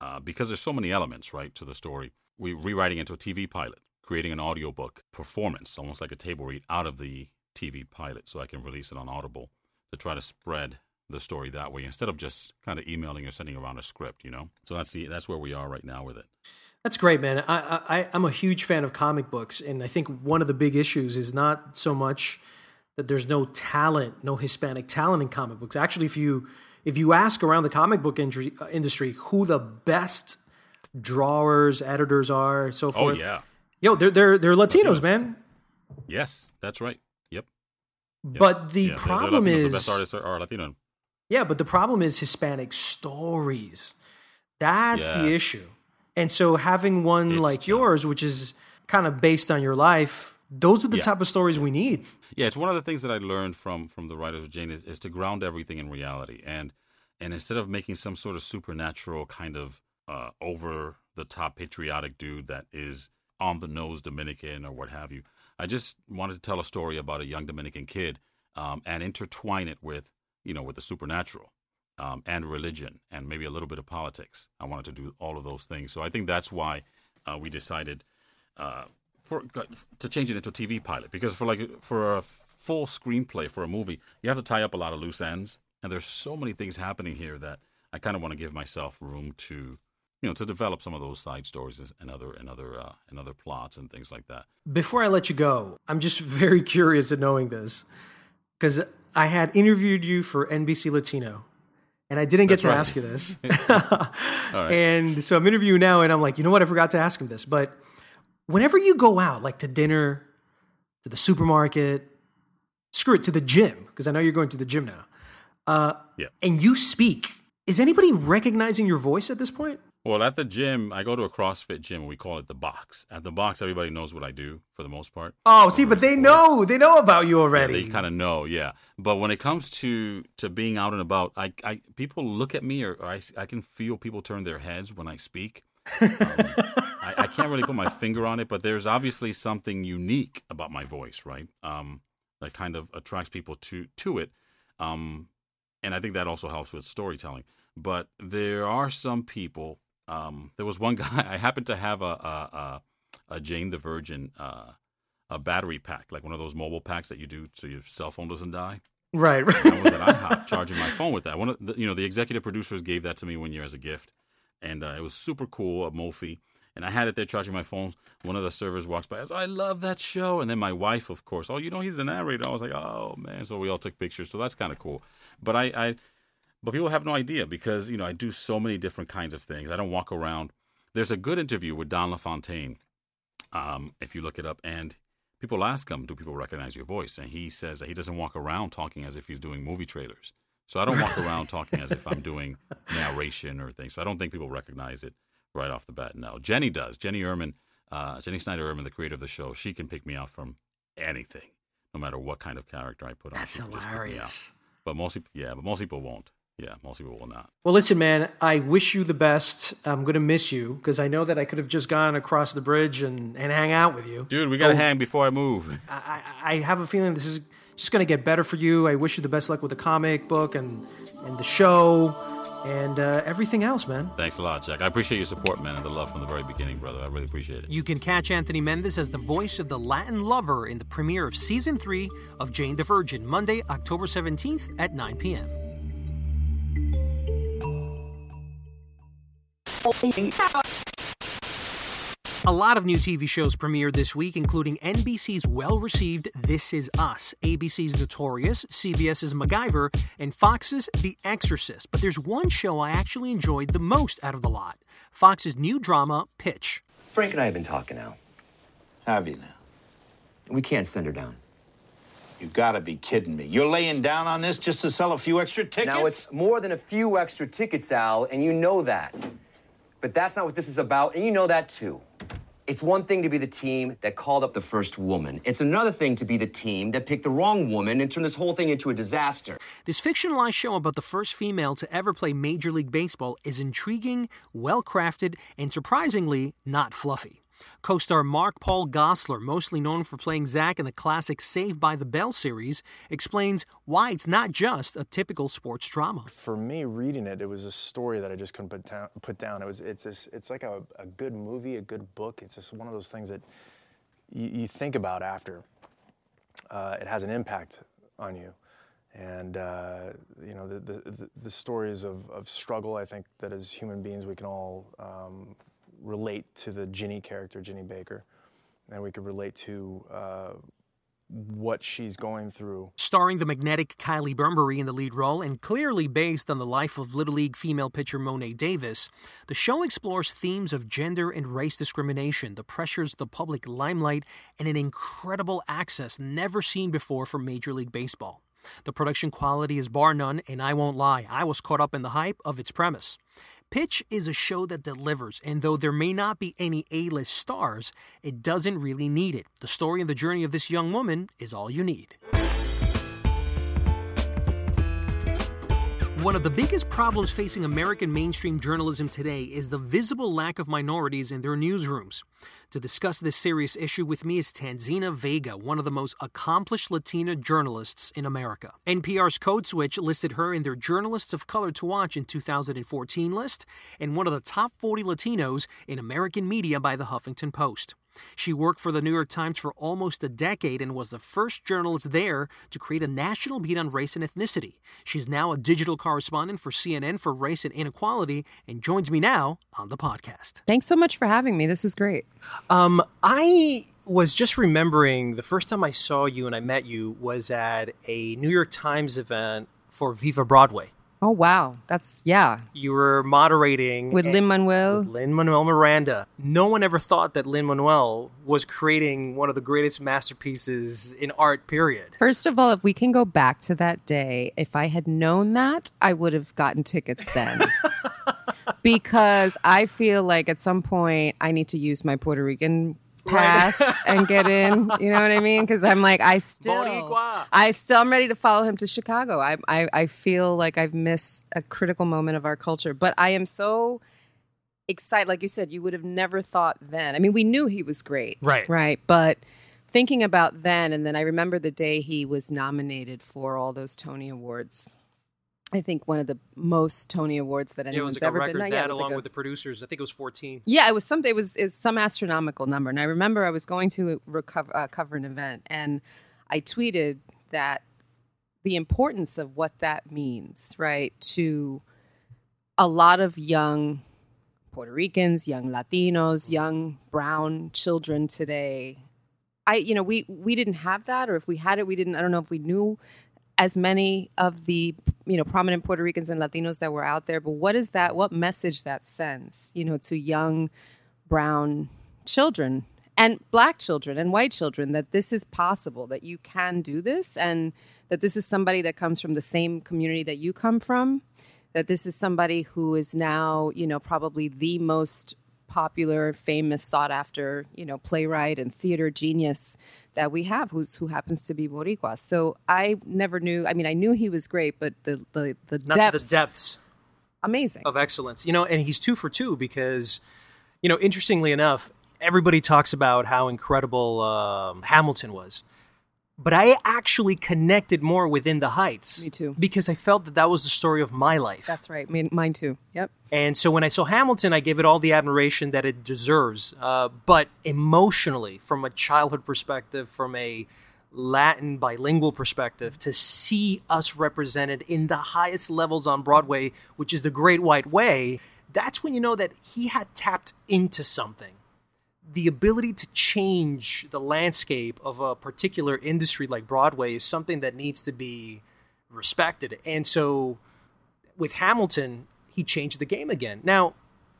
uh, because there's so many elements right to the story. We're rewriting it into a TV pilot, creating an audiobook performance, almost like a table read out of the TV pilot, so I can release it on Audible to try to spread the story that way instead of just kind of emailing or sending around a script. You know, so that's the that's where we are right now with it. That's great, man. I, I I'm a huge fan of comic books, and I think one of the big issues is not so much that there's no talent, no Hispanic talent in comic books. Actually, if you if you ask around the comic book industry, industry who the best drawers, editors are, so forth. Oh yeah. Yo, they're they're they're Latinos, man. Yes, that's right. Yep. Yep. But the Yeah, they're- they're problem is the best artists are, are Latino. Yeah, but the problem is Hispanic stories. That's the issue. And so having one It's- like yours, which is kind of based on your life, those are the Yeah. type of stories we need. Yeah, it's one of the things that I learned from from the writers of Jane is, is to ground everything in reality, and and instead of making some sort of supernatural kind of uh, over the top patriotic dude that is on the nose Dominican or what have you, I just wanted to tell a story about a young Dominican kid um, and intertwine it with you know with the supernatural um, and religion and maybe a little bit of politics. I wanted to do all of those things, so I think that's why uh, we decided uh, for to change it into a TV pilot. Because for like for a full screenplay for a movie, you have to tie up a lot of loose ends, and there's so many things happening here that I kind of want to give myself room to, you know, to develop some of those side stories and other and other uh, and other plots and things like that. Before I let you go, I'm just very curious at knowing this because I had interviewed you for NBC Latino and I didn't get That's to right. ask you this. All right. And so I'm interviewing now and I'm like, you know what? I forgot to ask him this. But whenever you go out, like to dinner, to the supermarket, screw it, to the gym, because I know you're going to the gym now, uh, Yeah. and you speak, is anybody recognizing your voice at this point? Well, at the gym, I go to a CrossFit gym. We call it the box. At the box, everybody knows what I do for the most part. Oh, see, but they know, they know about you already. they kind of know, yeah. But when it comes to to being out and about, I, I people look at me, or, or I, I can feel people turn their heads when I speak. Um, I, I can't really put my finger on it, but there's obviously something unique about my voice, right? Um, that kind of attracts people to to it, um, and I think that also helps with storytelling. But there are some people. Um, there was one guy. I happened to have a a, a, a Jane the Virgin. Uh, a battery pack, like one of those mobile packs that you do so your cell phone doesn't die. Right, right. And I was at IHOP charging my phone with that. One of the, you know, the executive producers gave that to me one year as a gift, and uh, it was super cool, a Mophie. And I had it there charging my phone. One of the servers walks by. I "I love that show." And then my wife, of course, oh, you know, he's the narrator. I was like, "Oh man!" So we all took pictures. So that's kind of cool. But I, I, but people have no idea because you know I do so many different kinds of things. I don't walk around. There's a good interview with Don LaFontaine, um, if you look it up, and people ask him, "Do people recognize your voice?" And he says that he doesn't walk around talking as if he's doing movie trailers. So I don't walk around talking as if I'm doing narration or things. So I don't think people recognize it right off the bat. No, Jennie does. Jennie Urman, uh, Jennie Snyder Urman, the creator of the show, she can pick me out from anything, no matter what kind of character I put on. That's she can just pick me out. hilarious. But most yeah, but most people won't. Yeah, most people will not. Well, listen, man, I wish you the best. I'm going to miss you because I know that I could have just gone across the bridge and, and hang out with you. Dude, we gotta Oh. hang before I move. I, I I have a feeling this is just going to get better for you. I wish you the best luck with the comic book and, and the show and uh, everything else, man. Thanks a lot, Jack. I appreciate your support, man, and the love from the very beginning, brother. I really appreciate it. You can catch Anthony Mendez as the voice of the Latin lover in the premiere of season three of Jane the Virgin, Monday, October 17th at 9 p.m. A lot of new TV shows premiered this week, including NBC's well received This Is Us, ABC's Notorious, CBS's MacGyver, and Fox's The Exorcist. But there's one show I actually enjoyed the most out of the lot Fox's new drama, Pitch. Frank and I have been talking now. Have you now? We can't send her down. You gotta be kidding me. You're laying down on this just to sell a few extra tickets? Now, it's more than a few extra tickets, Al, and you know that. But that's not what this is about, and you know that too. It's one thing to be the team that called up the first woman. It's another thing to be the team that picked the wrong woman and turned this whole thing into a disaster. This fictionalized show about the first female to ever play Major League Baseball is intriguing, well crafted, and surprisingly not fluffy. Co star Mark Paul Gosselaar, mostly known for playing Zack in the classic Saved by the Bell series, explains why it's not just a typical sports drama. For me, reading it, it was a story that I just couldn't put down. Put down. It was it's just, it's like a, a good movie, a good book. It's just one of those things that you, you think about after. Uh, it has an impact on you, and uh, you know the, the the- the stories of, of struggle. I think that as human beings we can all um, relate to the Ginny character, Ginny Baker, and we could relate to. Uh, what she's going through. Starring the magnetic Kylie Bunbury in the lead role and clearly based on the life of Little League female pitcher Mo'ne Davis, the show explores themes of gender and race discrimination, the pressures of the public limelight, and an incredible access never seen before for Major League Baseball. The production quality is bar none, and I won't lie, I was caught up in the hype of its premise. Pitch is a show that delivers, and though there may not be any A list stars, it doesn't really need it. The story and the journey of this young woman is all you need. One of the biggest problems facing American mainstream journalism today is the visible lack of minorities in their newsrooms. To discuss this serious issue with me is Tanzina Vega, one of the most accomplished Latina journalists in America. NPR's Code Switch listed her in their Journalists of Color to Watch in 2014 list and one of the top 40 Latinos in American media by the Huffington Post. She worked for the New York Times for almost a decade and was the first journalist there to create a national beat on race and ethnicity. She's now a digital correspondent for CNN for race and inequality and joins me now on the podcast. Thanks so much for having me. This is great. Um, I was just remembering the first time I saw you and I met you was at a New York Times event for Viva Broadway. Oh wow, that's yeah. You were moderating with Lin Manuel. Lin Manuel Miranda. No one ever thought that Lin Manuel was creating one of the greatest masterpieces in art. Period. First of all, if we can go back to that day, if I had known that, I would have gotten tickets then. because I feel like at some point I need to use my Puerto Rican pass right. and get in. You know what I mean? Because I'm like, I still, Boricua. I still, I'm ready to follow him to Chicago. I, I, I feel like I've missed a critical moment of our culture, but I am so excited. Like you said, you would have never thought then. I mean, we knew he was great, right? Right, but thinking about then, and then I remember the day he was nominated for all those Tony Awards. I think one of the most Tony Awards that anyone's yeah, like ever been. That, yeah, along like a, with the producers, I think it was fourteen. Yeah, it was something. It was is some astronomical number. And I remember I was going to recover, uh, cover an event, and I tweeted that the importance of what that means, right, to a lot of young Puerto Ricans, young Latinos, young brown children today. I, you know, we we didn't have that, or if we had it, we didn't. I don't know if we knew as many of the you know prominent Puerto Ricans and Latinos that were out there. But what is that? What message that sends? You know, to young brown children and black children and white children that this is possible, that you can do this, and that this is somebody that comes from the same community that you come from. That this is somebody who is now, you know, probably the most popular, famous, sought after, you know, playwright and theater genius that we have who's who happens to be Boricua. So I never knew I mean I knew he was great, but the the, the Not depths the depths amazing. of excellence. You know, and he's two for two because, you know, interestingly enough, everybody talks about how incredible um, Hamilton was. But I actually connected more within the Heights. Me too. Because I felt that that was the story of my life. That's right. Me- Mine too. Yep. And so when I saw Hamilton, I gave it all the admiration that it deserves. Uh, but emotionally, from a childhood perspective, from a Latin bilingual perspective, to see us represented in the highest levels on Broadway, which is the Great White Way, that's when you know that he had tapped into something. The ability to change the landscape of a particular industry like Broadway is something that needs to be respected. And so with Hamilton, he changed the game again. Now,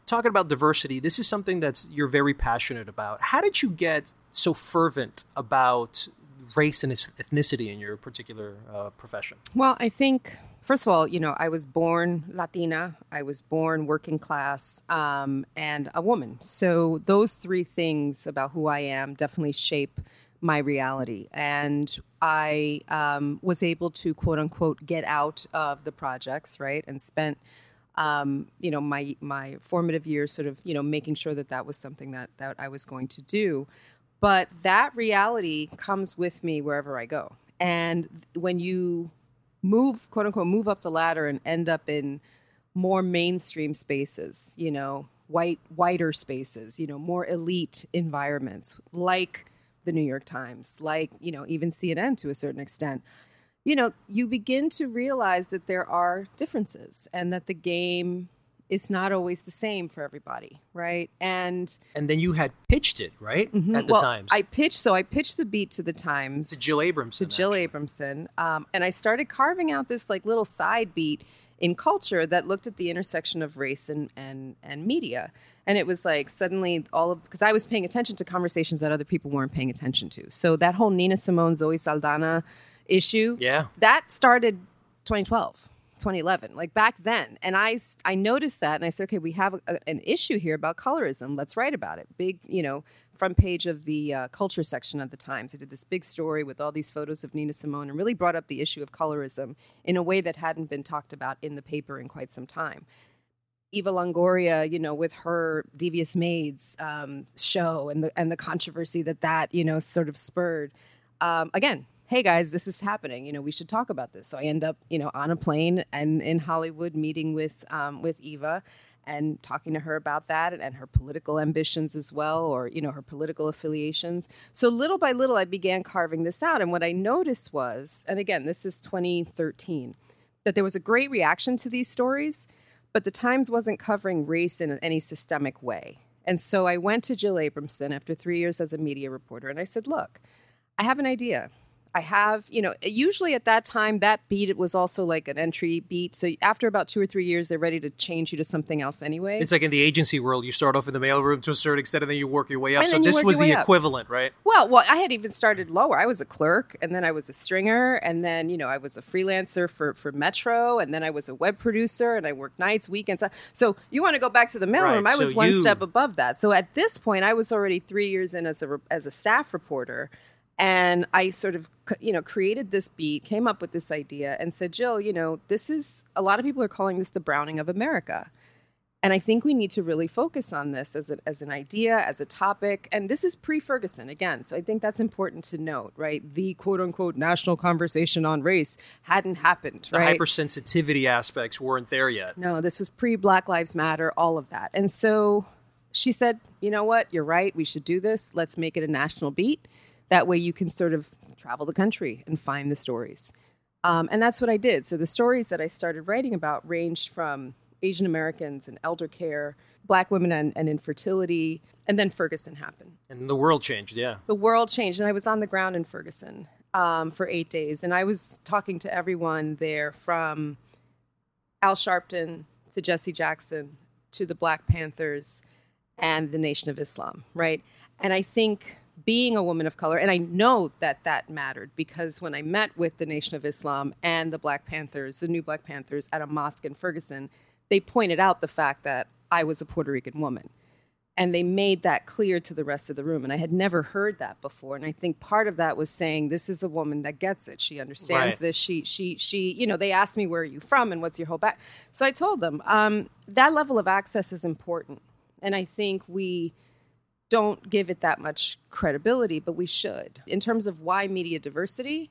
talking about diversity, this is something that's you're very passionate about. How did you get so fervent about race and ethnicity in your particular uh, profession? Well, I think first of all, you know, I was born Latina. I was born working class um, and a woman. So those three things about who I am definitely shape my reality. And I um, was able to quote unquote get out of the projects, right, and spent. Um, you know my my formative years sort of you know making sure that that was something that that I was going to do but that reality comes with me wherever I go and when you move quote unquote move up the ladder and end up in more mainstream spaces you know white whiter spaces you know more elite environments like the New York Times like you know even CNN to a certain extent. You know you begin to realize that there are differences and that the game is not always the same for everybody, right? And And then you had pitched it, right? Mhm. At the Well, Times. I pitched, so I pitched the beat to the Times. to Jill Abramson. to Jill Abramson. Um, and I started carving out this like little side beat in culture that looked at the intersection of race and and and media. And it was like suddenly all of because I was paying attention to conversations that other people weren't paying attention to. So that whole Nina Simone Zoe Saldana issue, Yeah. that started 2012. 2011 like back then. And i i noticed that and i said okay we have a, an issue here about colorism. Let's write about it. Big you know front page of the uh, culture section of the times. I did this big story with all these photos of nina simone and really brought up the issue of colorism in a way that hadn't been talked about in the paper in quite some time. Eva Longoria, you know, with her Devious Maids um, show and the and the controversy that that you know sort of spurred. Um, again, hey guys, this is happening. You know, we should talk about this. So I end up, you know, on a plane and in Hollywood meeting with um, with Eva and talking to her about that and, her political ambitions as well, or you know, her political affiliations. So little by little, I began carving this out. And what I noticed was, and again, this is 2013, that there was a great reaction to these stories but the Times wasn't covering race in any systemic way. And so I went to Jill Abramson after three years as a media reporter and I said, Look, I have an idea. I have, you know, usually at that time, that beat it was also like an entry beat. So after about two or three years, they're ready to change you to something else anyway. It's like in the agency world, you start off in the mailroom to a certain extent, and then you work your way up. And so this was the up. equivalent, right? Well, well, I had even started lower. I was a clerk, and then I was a stringer, and then you know I was a freelancer for for Metro, and then I was a web producer, and I worked nights, weekends. Uh, so you want to go back to the mailroom? Right, I was so one you- step above that. So at this point, I was already three years in as a as a staff reporter, and I sort of you know created this beat, came up with this idea, and said, Jill, you know, this is a lot of people are calling this the Browning of America. And I think we need to really focus on this as, a, as an idea, as a topic. And this is pre Ferguson again. So I think that's important to note, right? The quote unquote national conversation on race hadn't happened, The right? hypersensitivity aspects weren't there yet. No, this was pre Black Lives Matter, all of that. And so she said, you know what? You're right. We should do this. Let's make it a national beat. That way you can sort of travel the country and find the stories. Um, and that's what I did. So the stories that I started writing about ranged from Asian Americans and elder care, Black women and, and infertility, and then Ferguson happened And the world changed, yeah. the world changed and i was on the ground in ferguson um, for eight days and i was talking to everyone there from al sharpton to jesse jackson to the black panthers and the nation of islam right and i think being a woman of color and i know that that mattered because when i met with the nation of islam and the black panthers the new black panthers at a mosque in ferguson they pointed out the fact that i was a puerto rican woman and they made that clear to the rest of the room and i had never heard that before and i think part of that was saying this is a woman that gets it she understands Right. this she she she you know they asked me where are you from and what's your whole back so i told them um, that level of access is important and i think we don't give it that much credibility but we should. In terms of why media diversity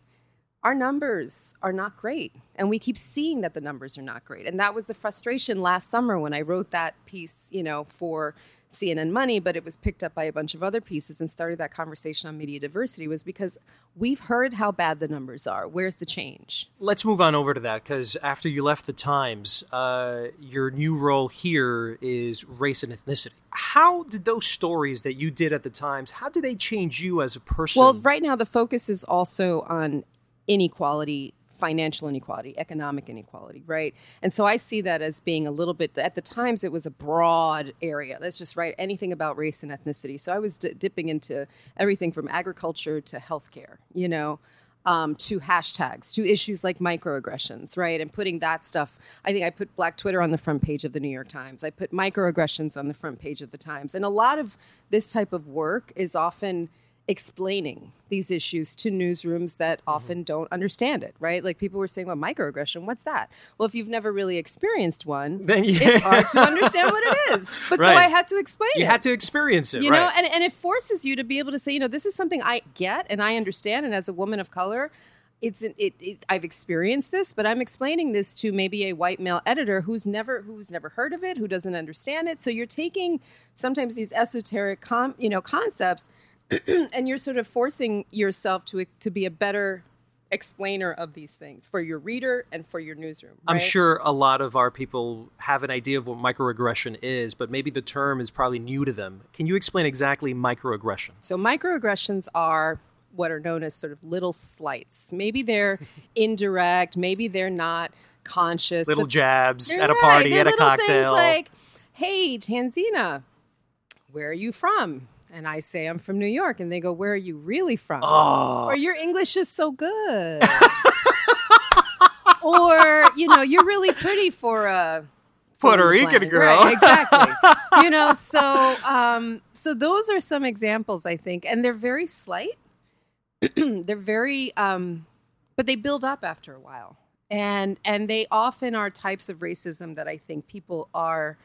our numbers are not great and we keep seeing that the numbers are not great. And that was the frustration last summer when i wrote that piece you know for cnn money but it was picked up by a bunch of other pieces and started that conversation on media diversity was because we've heard how bad the numbers are where's the change Let's move on over to that because after you left the Times, uh, your new role here is race and ethnicity. How did those stories that you did at the Times, how do they change you as a person? Well, right now the focus is also on inequality, financial inequality, economic inequality, right? And so I see that as being a little bit. At the times, it was a broad area. Let's just write anything about race and ethnicity. So I was d- dipping into everything from agriculture to healthcare, you know. Um, to hashtags, to issues like microaggressions, right? And putting that stuff. I think I put Black Twitter on the front page of the New York Times. I put microaggressions on the front page of the Times. And a lot of this type of work is often explaining these issues to newsrooms that Mm-hmm. often don't understand it, right? Like people were saying, well, microaggression, what's that? Well, if you've never really experienced one, Then you- it's hard to understand what it is. But so I had to explain you it. had to experience it, You right? know, and, and it forces you to be able to say, you know, this is something I get and I understand. And as a woman of color, it's an, it, it I've experienced this, but I'm explaining this to maybe a white male editor who's never who's never heard of it, who doesn't understand it. So you're taking sometimes these esoteric com, you know concepts and you're sort of forcing yourself to to be a better explainer of these things for your reader and for your newsroom. I'm sure a lot of our people have an idea of what microaggression is, but maybe the term is probably new to them. Can you explain exactly microaggression? So microaggressions are what are known as sort of little slights. Maybe they're indirect, maybe they're not conscious. Little jabs at a party, at a little cocktail. Like, hey, Tanzina, where are you from? And I say, I'm from New York. And they go, Where are you really from? Oh. Or your English is so good. or, you know, you're really pretty for a Puerto fill in the Rican girl. Right, exactly. you know, so um, so those are some examples, I think. And they're very slight. they're very um, but they build up after a while. And and they often are types of racism that I think people are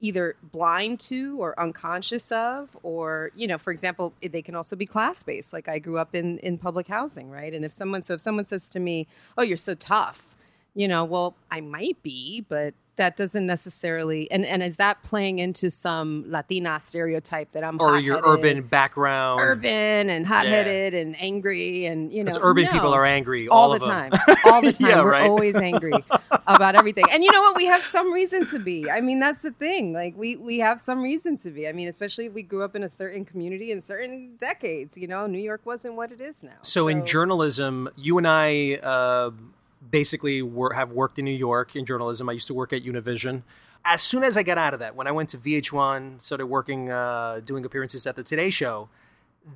either blind to or unconscious of or you know for example they can also be class based like i grew up in in public housing right? And if someone so if someone says to me oh you're so tough you know well i might be but that doesn't necessarily and and is that playing into some latina stereotype that i'm or your urban background. urban and hot-headed and angry and you know urban no. people are angry, all, all the time. All the time. Yeah, we're right. always angry about everything. And you know what? We have some reason to be. I mean that's the thing. Like we we have some reason to be. I mean especially if we grew up in a certain community in certain decades you know new york wasn't what it is now. So, in journalism, you and I uh, basically were, have worked in New York in journalism. I used to work at Univision. As soon as I got out of that, when I went to VH1, started working, uh, doing appearances at the Today Show,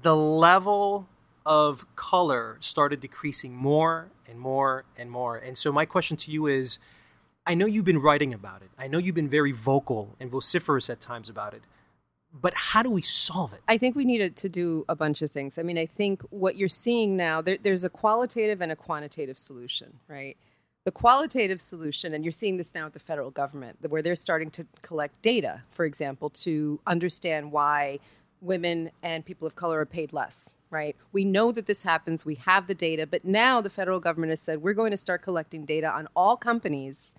the level of color started decreasing more and more and more. And so, my question to you is I know you've been writing about it, I know you've been very vocal and vociferous at times about it, but how do we solve it? I think we needed to do a bunch of things. I mean, I think what you're seeing now, there, there's a qualitative and a quantitative solution, right? The qualitative solution, and you're seeing this now with the federal government, where they're starting to collect data, for example, to understand why women and people of color are paid less, right? We know that this happens, we have the data, but now the federal government has said we're going to start collecting data on all companies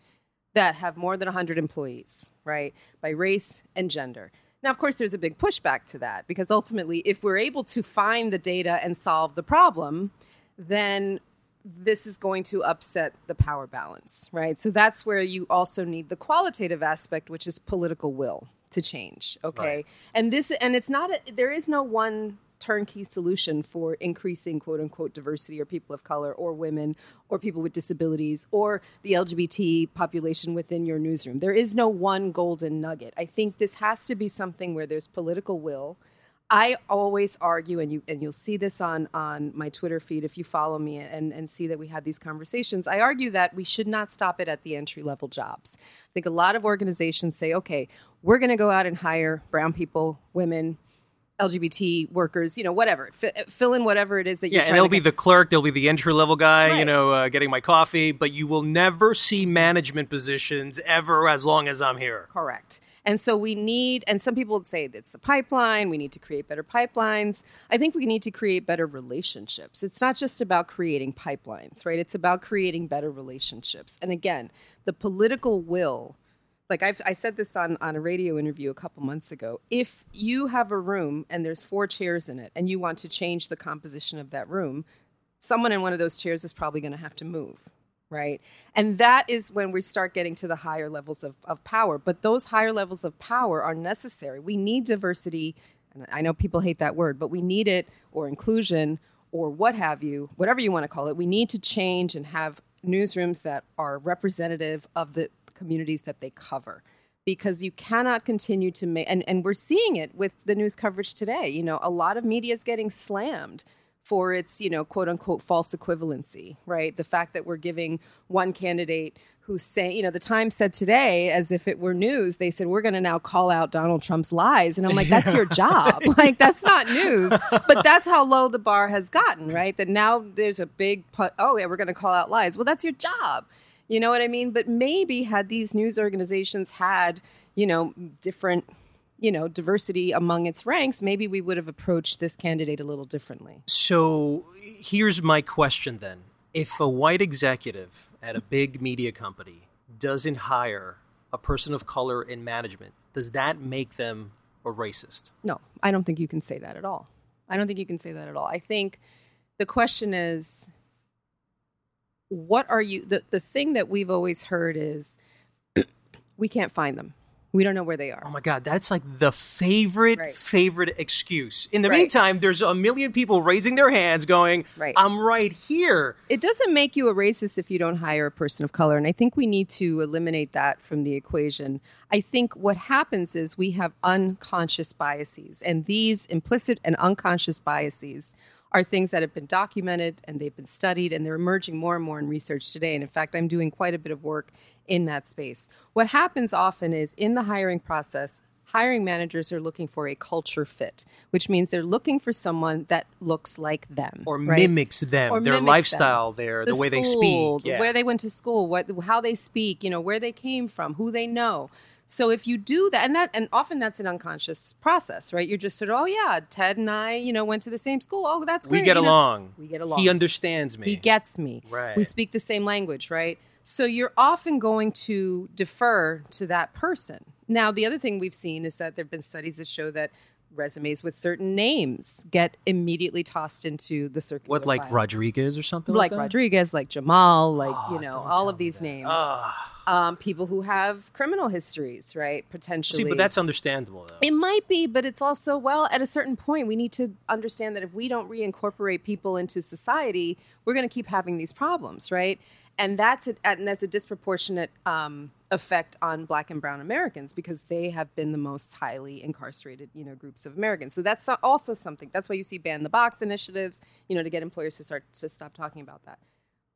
that have more than 100 employees, right, by race and gender. Now, of course, there's a big pushback to that because ultimately, if we're able to find the data and solve the problem, then this is going to upset the power balance, right? So that's where you also need the qualitative aspect, which is political will to change, okay? Right. And this, and it's not, a, there is no one turnkey solution for increasing quote unquote diversity or people of color or women or people with disabilities or the LGBT population within your newsroom. There is no one golden nugget. I think this has to be something where there's political will. I always argue, and you and you'll see this on on my Twitter feed if you follow me and and see that we have these conversations. I argue that we should not stop it at the entry level jobs. I think a lot of organizations say, okay, we're going to go out and hire brown people, women, LGBT workers, you know, whatever, F- fill in whatever it is that you're Yeah, and to be get- the clerk, there'll be the entry level guy, you know, uh, getting my coffee, but you will never see management positions ever as long as I'm here. Correct. And so we need, and some people would say it's the pipeline. We need to create better pipelines. I think we need to create better relationships. It's not just about creating pipelines, right? It's about creating better relationships. And again, the political will, like I've, I said this on, on a radio interview a couple months ago. If you have a room and there's four chairs in it and you want to change the composition of that room, someone in one of those chairs is probably going to have to move right? And that is when we start getting to the higher levels of, of power. But those higher levels of power are necessary. We need diversity. And I know people hate that word, but we need it, or inclusion, or what have you, whatever you want to call it. We need to change and have newsrooms that are representative of the communities that they cover. Because you cannot continue to make, and, and we're seeing it with the news coverage today. You know, a lot of media is getting slammed for its, you know, quote unquote false equivalency, right? The fact that we're giving one candidate who's saying, you know, the Times said today, as if it were news, they said, we're going to now call out Donald Trump's lies. And I'm like, that's your job. like, that's not news. But that's how low the bar has gotten, right? That now there's a big, put, oh, yeah, we're going to call out lies. Well, that's your job. You know what I mean? But maybe had these news organizations had, you know, different you know diversity among its ranks maybe we would have approached this candidate a little differently So here's my question then. If a white executive at a big media company doesn't hire a person of color in management, does that make them a racist? no i don't think you can say that at all i don't think you can say that at all i think the question is what are you the, the thing that we've always heard is we can't find them. We don't know where they are. Oh my God, that's like the favorite, Right. favorite excuse. In the Right. meantime, there's a million people raising their hands going, Right. I'm right here. It doesn't make you a racist if you don't hire a person of color. And I think we need to eliminate that from the equation. I think what happens is we have unconscious biases, and these implicit and unconscious biases are things that have been documented and they've been studied and they're emerging more and more in research today. And in fact, I'm doing quite a bit of work in that space. What happens often is in the hiring process, hiring managers are looking for a culture fit, which means they're looking for someone that looks like them Or right? mimics them, Or their mimics lifestyle, them. their the, way they speak. Yeah. where they went to school, what how they speak, you know, where they came from, who they know. So if you do that, and that, and often that's an unconscious process, right? You're just sort of, oh yeah, Ted and I, you know, went to the same school. Oh, that's great. we get you know. along. We get along. He understands me. He gets me. Right. We speak the same language, right? So you're often going to defer to that person. Now, the other thing we've seen is that there have been studies that show that resumes with certain names get immediately tossed into the circular what, like file. Rodriguez or something like like? Rodriguez, like Jamal, like Oh, you know, all of these names. Ah. Um, people who have criminal histories, right? Potentially. See, but that's understandable, though. It might be, but it's also well at a certain point we need to understand that if we don't reincorporate people into society, we're going to keep having these problems, right? And that's a, and that's a disproportionate um, effect on Black and Brown Americans because they have been the most highly incarcerated, you know, groups of Americans. So that's also something. That's why you see ban the box initiatives, you know, to get employers to start to stop talking about that.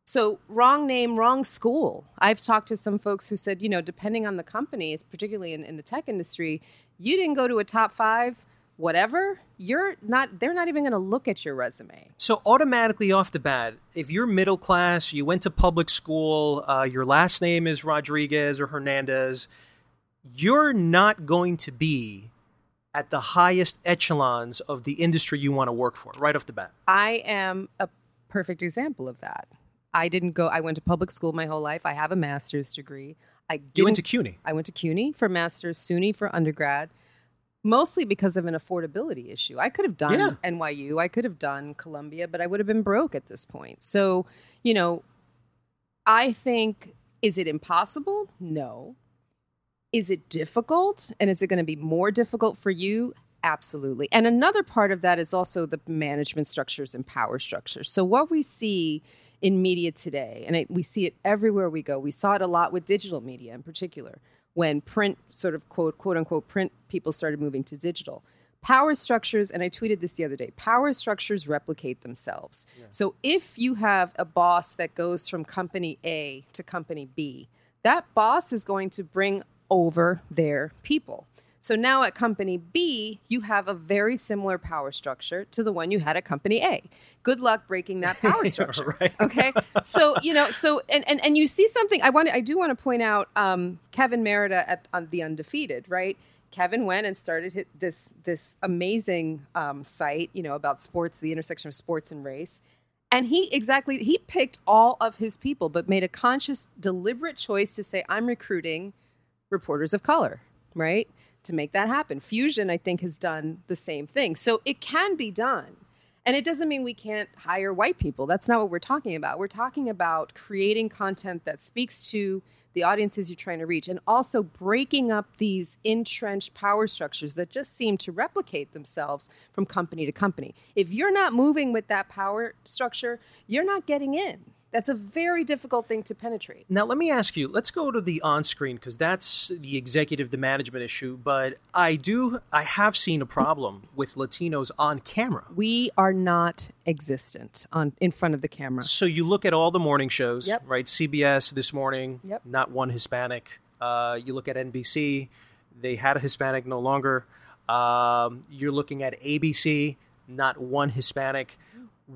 So, wrong name, wrong school. I've talked to some folks who said, you know, depending on the company, it's particularly in, in the tech industry, you didn't go to a top five, whatever, you're not, they're not even going to look at your resume. So automatically off the bat, if you're middle class, you went to public school, uh, your last name is Rodriguez or Hernandez, you're not going to be at the highest echelons of the industry you want to work for right off the bat. I am a perfect example of that. I didn't go, I went to public school my whole life. I have a master's degree. I You went to CUNY. I went to CUNY for master's, SUNY for undergrad, mostly because of an affordability issue. I could have done Yeah. NYU, I could have done Columbia, but I would have been broke at this point. So, you know, I think, is it impossible? No. Is it difficult? And is it going to be more difficult for you? Absolutely. And another part of that is also the management structures and power structures. So, what we see in media today, and I, we see it everywhere we go, we saw it a lot with digital media in particular, when print, sort of quote, quote unquote, print people started moving to digital. Power structures, and I tweeted this the other day power structures replicate themselves. So, if you have a boss that goes from company A to company B, that boss is going to bring over their people. So now at company B, you have a very similar power structure to the one you had at company A. Good luck breaking that power structure. right. Okay. So, you know, so and, and and you see something I want to, I do want to point out um, Kevin Merida at on the undefeated, right? Kevin went and started hit this this amazing um, site, you know, about sports, the intersection of sports and race. And he exactly he picked all of his people, but made a conscious, deliberate choice to say, I'm recruiting reporters of color, right? To make that happen. Fusion, I think, has done the same thing. So it can be done. And it doesn't mean we can't hire white people. That's not what we're talking about. We're talking about creating content that speaks to the audiences you're trying to reach and also breaking up these entrenched power structures that just seem to replicate themselves from company to company. If you're not moving with that power structure, you're not getting in. That's a very difficult thing to penetrate. Now, let me ask you. Let's go to the on-screen because that's the executive, the management issue. But I do, I have seen a problem with Latinos on camera. We are not existent on in front of the camera. So you look at all the morning shows, Yep. right? CBS this morning, Yep. not one Hispanic. Uh, you look at NBC, they had a Hispanic, no longer. Um, you're looking at ABC, not one Hispanic.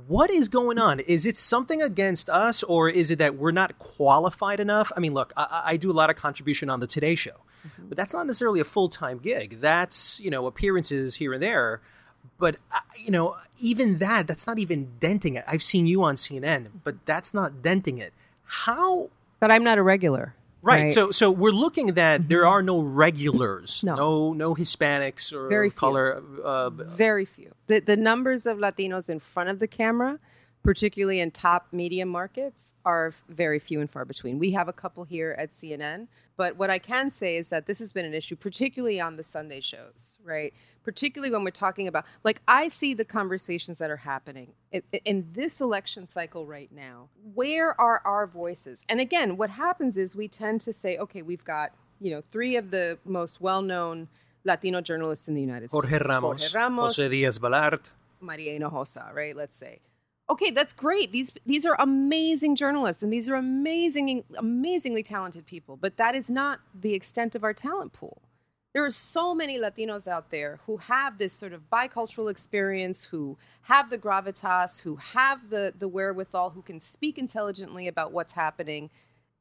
What is going on? Is it something against us, or is it that we're not qualified enough? I mean, look, I, I do a lot of contribution on the Today Show, but that's not necessarily a full time gig. That's you know appearances here and there. But uh, you know, even that, that's not even denting it. I've seen you on CNN, but that's not denting it. How? But I'm not a regular. Right. So, so we're looking that there are no regulars, No. no, no Hispanics or Very few. color. Uh, very few. The the numbers of Latinos in front of the camera particularly in top media markets, are very few and far between. We have a couple here at CNN, but what I can say is that this has been an issue, particularly on the Sunday shows, right? Particularly when we're talking about, like, I see the conversations that are happening in, in this election cycle right now. Where are our voices? And again, what happens is we tend to say, okay, we've got, you know, three of the most well known Latino journalists in the United Jorge States Ramos, Jorge Ramos, Jose Diaz Balart. Maria Hinojosa, right? Let's say. Okay, that's great. These these are amazing journalists and these are amazing amazingly talented people, but that is not the extent of our talent pool. There are so many Latinos out there who have this sort of bicultural experience, who have the gravitas, who have the the wherewithal, who can speak intelligently about what's happening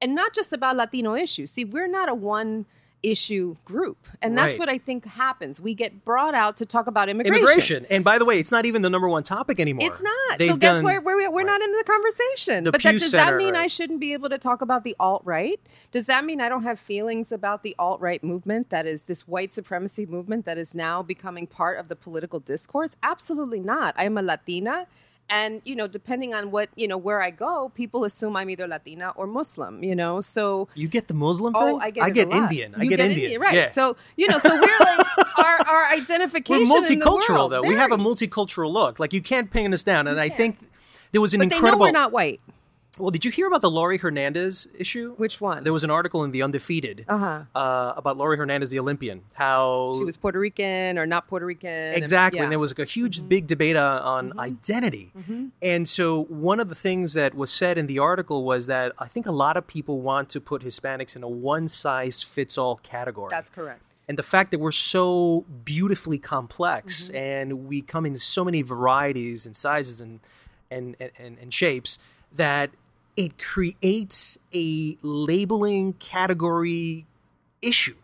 and not just about Latino issues. See, we're not a one issue group. And that's Right. what I think happens. We get brought out to talk about immigration. Immigration. And by the way, it's not even the number one topic anymore. It's not. They've so that's done- why we're, we're not in the conversation. The but that, does Center, that mean I shouldn't be able to talk about the alt right? Does that mean I don't have feelings about the alt right movement that is this white supremacy movement that is now becoming part of the political discourse? Absolutely not. I am a Latina. And you know, depending on what you know, where I go, people assume I'm either Latina or Muslim. You know, so You get the Muslim Oh. I get, I it a get. Indian. I You get, Indian. right? Yeah. So you know, so we're like our our identification We're identification. in the multicultural, though. We have a multicultural look. Like, you can't pin us down. And I think there was an But they know we're not white. Well, did you hear about the Laurie Hernandez issue? Which one? There was an article in The Undefeated Uh-huh. uh, about Laurie Hernandez, the Olympian. How She was Puerto Rican or not Puerto Rican. and- Exactly. yeah. And there was like a huge, big debate uh, on identity. Mhm. And so one of the things that was said in the article was that I think a lot of people want to put Hispanics in a one size fits all category. That's correct. and the fact that we're so beautifully complex Mm-hmm. and we come in so many varieties and sizes and and, and, and, and shapes that it creates a labeling category issue.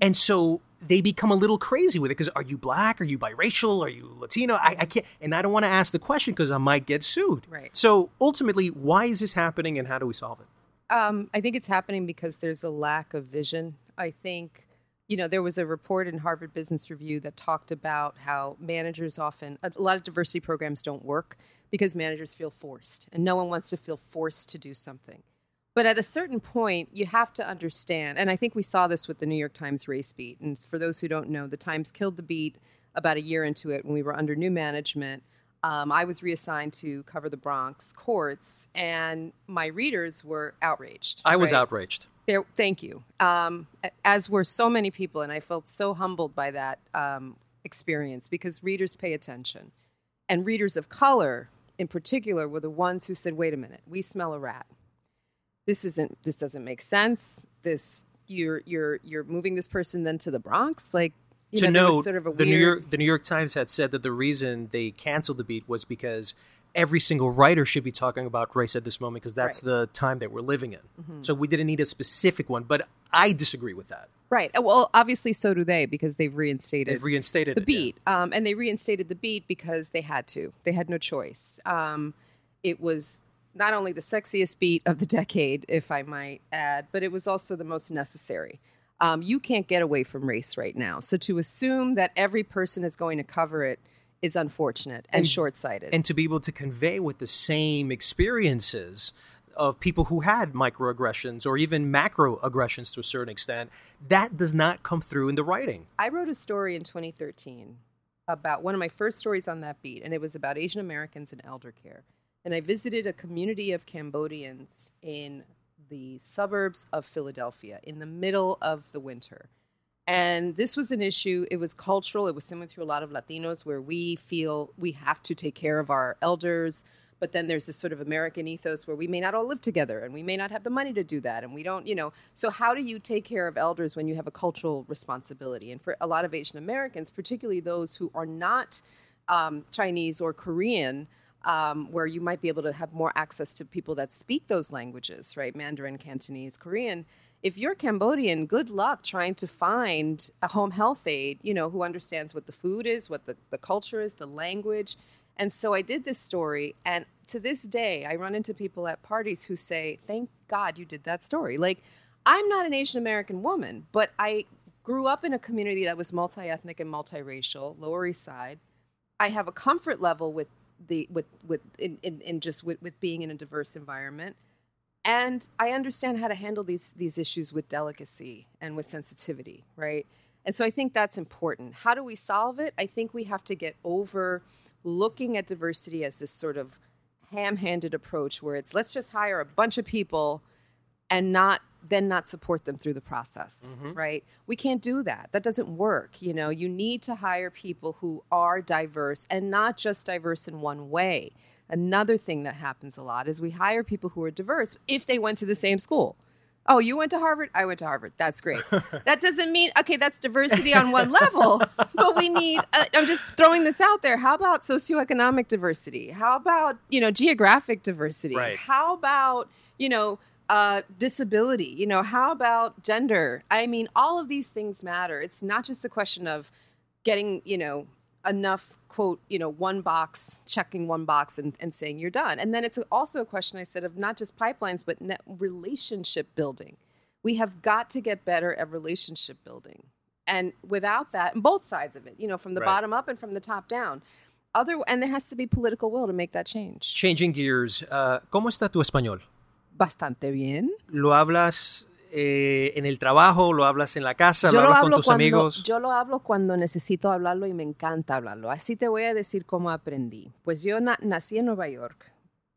And so they become a little crazy with it because are you black? Are you biracial? Are you Latino? I, I can't, and I don't want to ask the question because I might get sued. Right. So ultimately, why is this happening and how do we solve it? Um, I think it's happening because there's a lack of vision. I think, you know, there was a report in Harvard Business Review that talked about how managers often, a lot of diversity programs don't work because managers feel forced and no one wants to feel forced to do something. But at a certain point, you have to understand, and I think we saw this with the New York Times race beat. And for those who don't know, the Times killed the beat about a year into it when we were under new management. Um, I was reassigned to cover the Bronx courts, and my readers were outraged. I was right? outraged. There, thank you. Um, as were so many people, and I felt so humbled by that um, experience because readers pay attention, and readers of color, in particular, were the ones who said, "Wait a minute, we smell a rat. This isn't. This doesn't make sense. This you're you're you're moving this person then to the Bronx, like." You to know, sort of a the New York the New York Times had said that the reason they canceled the beat was because every single writer should be talking about race at this moment because that's the time that we're living in. Mhm. So we didn't need a specific one, but I disagree with that. Right. Uh, Well, obviously, so do they because they've reinstated They've reinstated the it, yeah. beat, um, and they reinstated the beat because they had to. They had no choice. Um, it was not only the sexiest beat of the decade, if I might add, but it was also the most necessary. Um, you can't get away from race right now, so to assume that every person is going to cover it is unfortunate and, And- short-sighted. And to be able to convey with the same experiences of people who had microaggressions or even macroaggressions to a certain extent, that does not come through in the writing. I wrote a story in 2013 about one of my first stories on that beat, and it was about Asian Americans in elder care. And I visited a community of Cambodians in the suburbs of Philadelphia in the middle of the winter. And this was an issue, it was cultural, it was similar to a lot of Latinos where we feel we have to take care of our elders. But then there's this sort of American ethos where we may not all live together and we may not have the money to do that. And we don't, you know. So, how do you take care of elders when you have a cultural responsibility? And for a lot of Asian Americans, particularly those who are not um, Chinese or Korean, um, where you might be able to have more access to people that speak those languages, right? Mandarin, Cantonese, Korean. If you're Cambodian, good luck trying to find a home health aide, you know, who understands what the food is, what the, the culture is, the language. And so I did this story, and to this day, I run into people at parties who say, Thank God you did that story. Like, I'm not an Asian American woman, but I grew up in a community that was multi ethnic and multiracial, Lower East Side. I have a comfort level with the with with in, in, in just with, with being in a diverse environment and i understand how to handle these these issues with delicacy and with sensitivity right? And so i think that's important. How do we solve it? I think we have to get over looking at diversity as this sort of ham-handed approach where it's let's just hire a bunch of people and not then not support them through the process Mhm. right? We can't do that. That doesn't work you know? You need to hire people who are diverse and not just diverse in one way another thing that happens a lot is we hire people who are diverse if they went to the same school. Oh you went to harvard? I went to harvard. That's great. That doesn't mean okay that's diversity on one level but we need uh, i'm just throwing this out there. How about socioeconomic diversity? How about you know geographic diversity? Right. how about you know uh, disability? You know how about gender? I mean all of these things matter. It's not just a question of getting you know enough quote you know one box checking one box and, and saying you're done. And then it's also a question i said of not just pipelines but net relationship building. We have got to get better at relationship building. And without that and both sides of it you know from the Right. bottom up and from the top down. Other and there has to be political will to make that change. Changing gears, uh, ¿cómo está tu español? bastante bien. ¿Lo hablas eh, en el trabajo? ¿Lo hablas en la casa? ¿Lo yo lo hablas con hablo tus cuando amigos? yo lo hablo cuando necesito hablarlo y me encanta hablarlo así te voy a decir cómo aprendí pues yo na- nací en Nueva York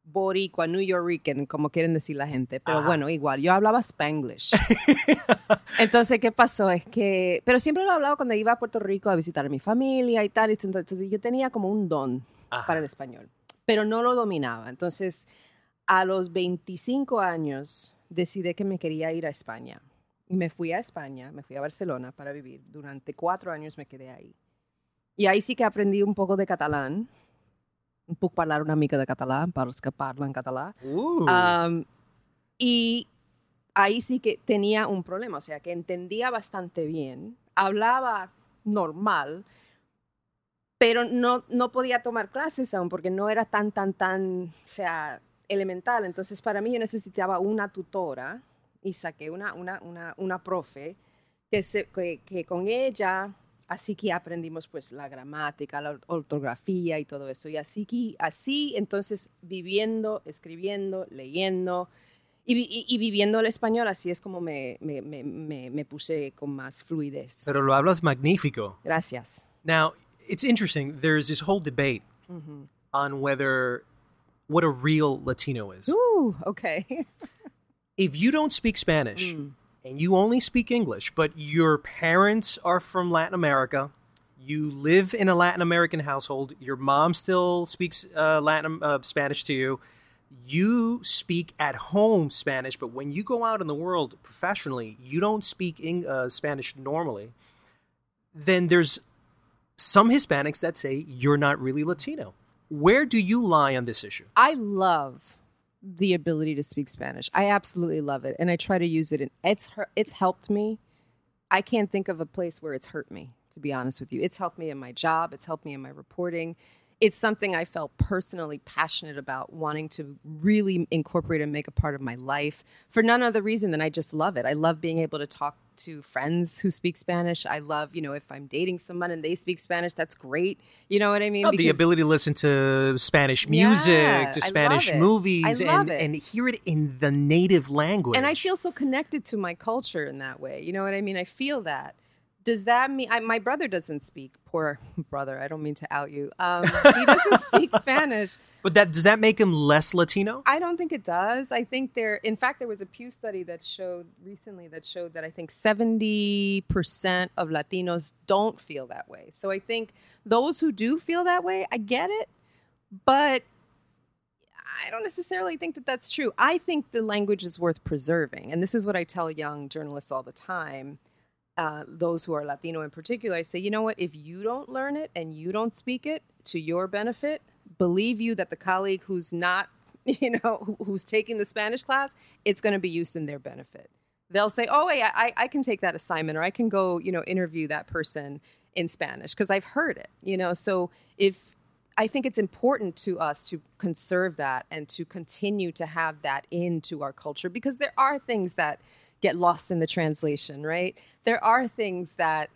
boricua New Yorker como quieren decir la gente pero Ajá. bueno igual yo hablaba Spanglish entonces qué pasó es que pero siempre lo hablaba cuando iba a Puerto Rico a visitar a mi familia y tal y entonces yo tenía como un don Ajá. para el español pero no lo dominaba entonces a los 25 años decidí que me quería ir a España. Y me fui a España, me fui a Barcelona para vivir. Durante cuatro años me quedé ahí. Y ahí sí que aprendí un poco de catalán. Un poco hablar una mica de catalán, para los que hablan catalán. Uh. Um, y ahí sí que tenía un problema, o sea, que entendía bastante bien, hablaba normal, pero no, no podía tomar clases aún porque no era tan, tan, tan, o sea, elemental. Entonces, para mí yo necesitaba una tutora y saqué una, una, una, una profe que, se, que, que con ella, así que aprendimos pues la gramática, la ortografía y todo eso. Y así que, así entonces viviendo, escribiendo, leyendo y, y- y viviendo el español, así es como me, me, me, me, puse con más fluidez. Pero lo hablas magnífico. Gracias. Now, it's interesting. There's this whole debate on whether what a real Latino is. Ooh, okay. If you don't speak Spanish Mm. and you only speak English, but your parents are from Latin America, you live in a Latin American household, your mom still speaks uh, Latin uh, Spanish to you, you speak at home Spanish, but when you go out in the world professionally, you don't speak Eng- uh, Spanish normally, then there's some Hispanics that say you're not really Latino. Where do you lie on this issue? I love the ability to speak Spanish. I absolutely love it, and I try to use it. And it's it's helped me. I can't think of a place where it's hurt me. To be honest with you, it's helped me in my job. It's helped me in my reporting. It's something I felt personally passionate about, wanting to really incorporate and make a part of my life for none other reason than I just love it. I love being able to talk to friends who speak Spanish. I love, you know, if I'm dating someone and they speak Spanish, that's great. You know what I mean? Oh, the ability to listen to Spanish music, Yeah, to Spanish movies, and, it. and hear it in the native language. And I feel so connected to my culture in that way. You know what I mean? I feel that. Does that mean I, my brother doesn't speak? Poor brother. I don't mean to out you. Um, he doesn't speak Spanish. but that does that make him less Latino? I don't think it does. I think there. In fact, there was a Pew study that showed recently that showed that I think seventy percent of Latinos don't feel that way. So I think those who do feel that way, I get it, but I don't necessarily think that that's true. I think the language is worth preserving, and this is what I tell young journalists all the time. Uh, those who are Latino in particular, I say, you know what? If you don't learn it and you don't speak it to your benefit, believe you that the colleague who's not, you know, who- who's taking the Spanish class, it's going to be used in their benefit. They'll say, oh, wait, I, I can take that assignment, or I can go, you know, interview that person in Spanish because I've heard it, you know. So if I think it's important to us to conserve that and to continue to have that into our culture because there are things that get lost in the translation, right? There are things that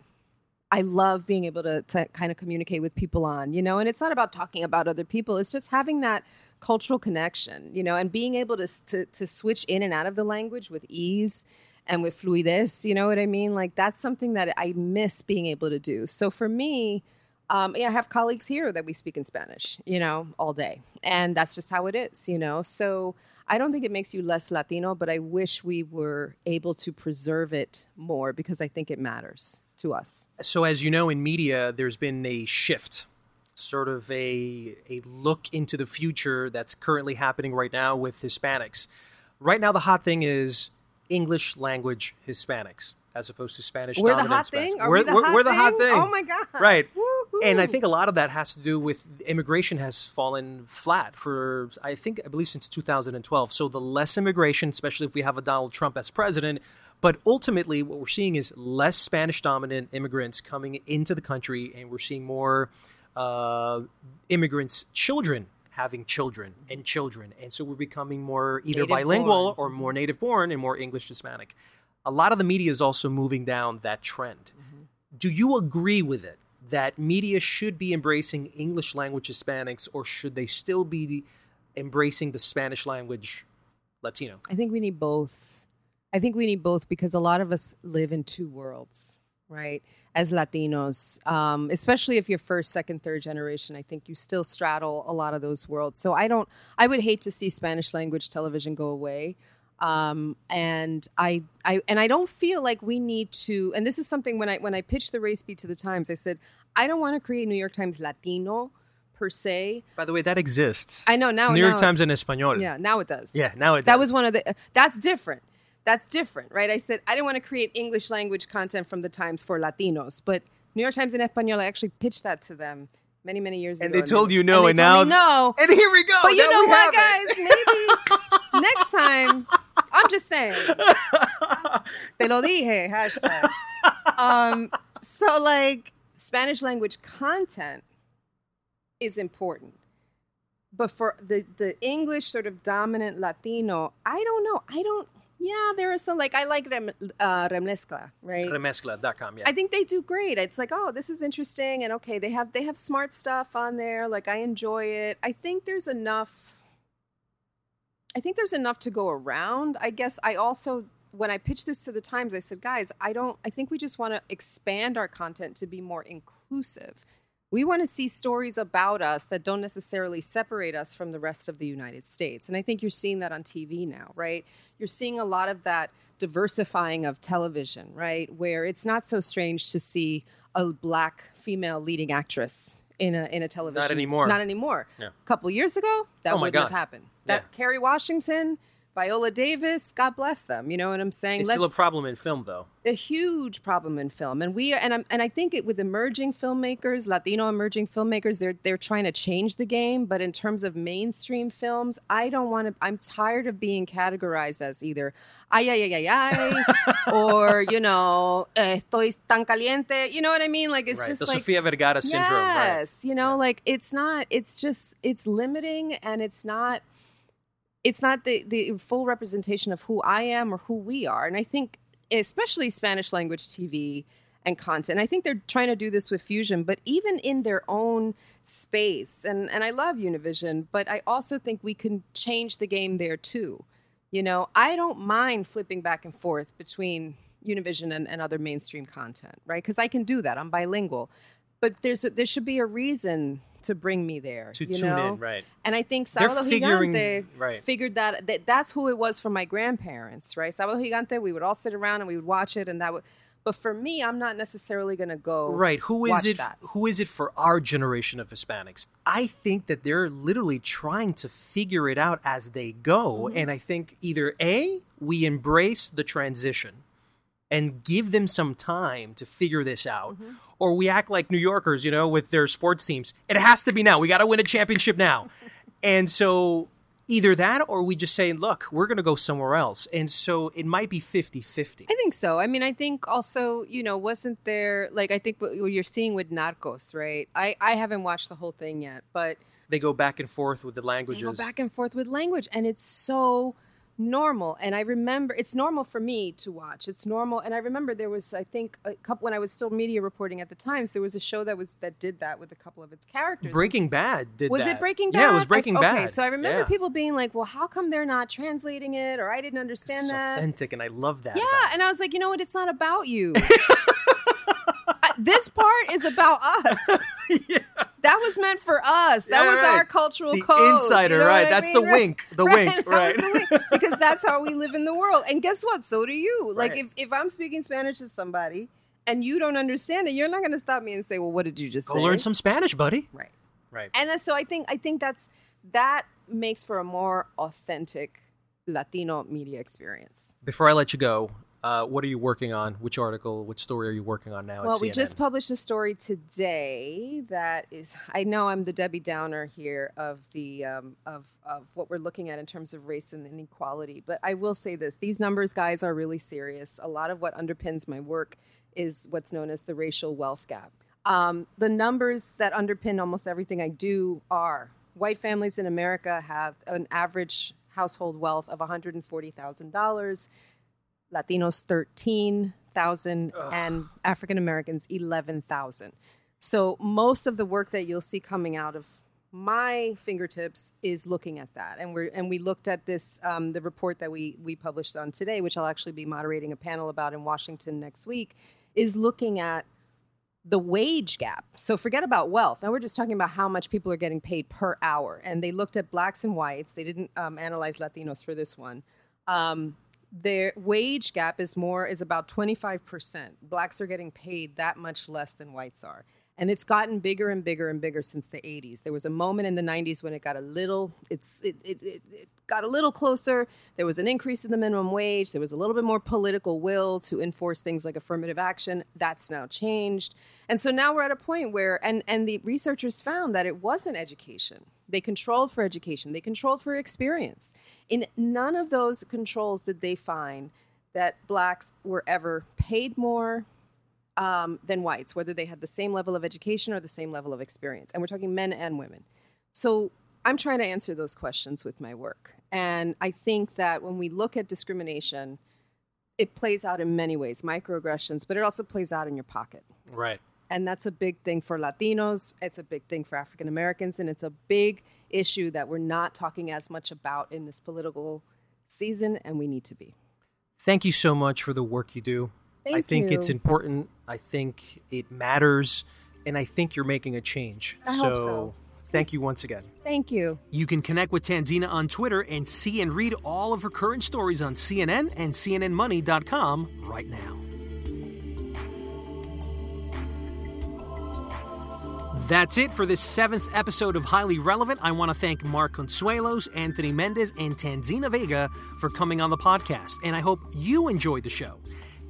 I love being able to, to kind of communicate with people on, you know, and it's not about talking about other people. It's just having that cultural connection, you know, and being able to, to, to switch in and out of the language with ease and with fluidez, you know what I mean? Like that's something that I miss being able to do. So for me, um, yeah, I have colleagues here that we speak in Spanish, you know, all day. And that's just how it is, you know. So I don't think it makes you less Latino, but I wish we were able to preserve it more because I think it matters to us. So, as you know, in media, there's been a shift, sort of a a look into the future that's currently happening right now with Hispanics. Right now, the hot thing is English language Hispanics as opposed to Spanish. We're the dominant hot thing. Are we're, we the we're- hot we're the hot thing? Oh thing. Oh my god! Right. Woo-hoo. And I think a lot of that has to do with immigration has fallen flat for I think I believe since 2012. So the less immigration, especially if we have a Donald Trump as president, but ultimately what we're seeing is less Spanish dominant immigrants coming into the country, and we're seeing more uh, immigrants' children having children and children, and so we're becoming more either Native bilingual born. or more native born and more English Hispanic. A lot of the media is also moving down that trend. Do you agree with it that media should be embracing English language Hispanics, or should they still be embracing the Spanish language Latino? I think we need both. I think we need both because a lot of us live in two worlds, right? As Latinos, um, especially if you're first, second, third generation, I think you still straddle a lot of those worlds. So I don't. I would hate to see Spanish language television go away. Um, and I, I, and I don't feel like we need to. And this is something when I when I pitched the race beat to the Times, I said I don't want to create New York Times Latino per se. By the way, that exists. I know now. New York now- Times in Español. Yeah, now it does. Yeah, now it That does. was one of the. That's different. That's different, right? I said I didn't want to create English language content from the Times for Latinos, but New York Times in Español. I actually pitched that to them many, many years ago. And ago. they told you no, they and now- no. And here we go. But you know what, guys? Maybe next time. I'm just saying. Te lo dije. Hashtag. Um. So like Spanish language content is important. But for the the English sort of dominant Latino, I don't know. I don't. Yeah, there are some like I like rem, uh, Remezcla, right? Remezcla.com, yeah. I think they do great. It's like, oh, this is interesting, and okay, they have they have smart stuff on there. Like I enjoy it. I think there's enough. I think there's enough to go around. I guess I also when I pitched this to the Times, I said, guys, I don't. I think we just want to expand our content to be more inclusive. We want to see stories about us that don't necessarily separate us from the rest of the United States. And I think you're seeing that on TV now, right? You're seeing a lot of that diversifying of television, right? Where it's not so strange to see a black female leading actress in a in a television. Not anymore. Not anymore. Yeah. A couple years ago, that Oh wouldn't have happened. That Kerry Washington, Viola Davis, God bless them. You know what I'm saying? It's still a problem in film, though. a huge problem in film and we and I'm, and I think it with emerging filmmakers Latino emerging filmmakers they're they're trying to change the game but in terms of mainstream films I don't want to I'm tired of being categorized as either ay ay ay ay ay or you know eh, estoy tan caliente you know what I mean like it's right. just the like Sofia Vergara syndrome. Right. Yes, you know, like it's not. It's just it's limiting, and it's not. It's not the the full representation of who I am or who we are, and I think especially Spanish language TV and content. I think they're trying to do this with Fusion, but even in their own space, and and I love Univision, but I also think we can change the game there too. You know, I don't mind flipping back and forth between Univision and, and other mainstream content, right? Because I can do that. I'm bilingual. But there's a, there should be a reason to bring me there. To you tune know? in, right. And I think Sábado Gigante right. figured that, that that's who it was for my grandparents, right? Sábado Gigante, we would all sit around and we would watch it, and that would. But for me, I'm not necessarily going to go Right. Who is watch it? That. Who is it for our generation of Hispanics? I think that they're literally trying to figure it out as they go, Mm-hmm. and I think either a we embrace the transition and give them some time to figure this out, Mm-hmm. Or we act like New Yorkers, you know, with their sports teams. It has to be now. We got to win a championship now, and so. Either that or we just say, look, we're going to go somewhere else. And so it might be 50 50. I think so. I mean, I think also, you know, wasn't there like I think what you're seeing with Narcos, right? I I haven't watched the whole thing yet, but They go back and forth with the they languages. go back and forth with language, and it's so normal and i remember it's normal for me to watch it's normal and i remember there was i think a couple when i was still media reporting at the times there was a show that was that did that with a couple of its characters Breaking Bad did was that. it Breaking Bad? Yeah, it was I- Breaking okay, Bad. so I remember Yeah. people being like, "Well, how come they're not translating it?" Or I didn't understand It's that. authentic, and I love that. Yeah, and I was like, you know what? It's not about you. I- this part is about us. That was meant for us. That Yeah, was right. our cultural The code. insider, you know right. That's mean? the wink. The wink, that right. the wink. Because that's how we live in the world. And guess what? So do you. Like Right. if, if I'm speaking Spanish to somebody and you don't understand it, you're not going to stop me and say, "Well, what did you just Go say?" learn some Spanish, buddy. Right. Right. And uh, so I think I think that's that makes for a more authentic Latino media experience. Before I let you go, uh, what are you working on? Which article, which story are you working on now? Well, we just published a story today that is. I know I'm the Debbie Downer here of the um, of of what we're looking at in terms of race and inequality. But I will say this: these numbers, guys, are really serious. A lot of what underpins my work is what's known as the racial wealth gap. Um, the numbers that underpin almost everything I do are white families in America have an average household wealth of $140,000. Latinos 13,000 and African Americans 11,000. So most of the work that you'll see coming out of my fingertips is looking at that, and we're and we looked at this um, the report that we we published on today, which I'll actually be moderating a panel about in Washington next week, is looking at the wage gap. So forget about wealth. Now we're just talking about how much people are getting paid per hour. And they looked at blacks and whites. They didn't um, analyze Latinos for this one. Um, their wage gap is more is about 25%. Blacks are getting paid that much less than whites are. And it's gotten bigger and bigger and bigger since the 80s. There was a moment in the 90s when it got a little it's it, it, it, it got a little closer. There was an increase in the minimum wage. There was a little bit more political will to enforce things like affirmative action. That's now changed. And so now we're at a point where and and the researchers found that it wasn't education. They controlled for education. They controlled for experience. In none of those controls did they find that blacks were ever paid more um, than whites, whether they had the same level of education or the same level of experience. And we're talking men and women. So I'm trying to answer those questions with my work. And I think that when we look at discrimination, it plays out in many ways microaggressions, but it also plays out in your pocket. Right. And that's a big thing for Latinos. It's a big thing for African Americans. And it's a big issue that we're not talking as much about in this political season, and we need to be. Thank you so much for the work you do. Thank I think it's important. I think it matters. And I think you're making a change. I hope so. Thank you once again. Thank you. You can connect with Tanzina on Twitter and see and read all of her current stories on CNN and CNNMoney.com right now. That's it for this seventh episode of Highly Relevant. I want to thank Mark Consuelos, Anthony Mendez, and Tanzina Vega for coming on the podcast, and I hope you enjoyed the show.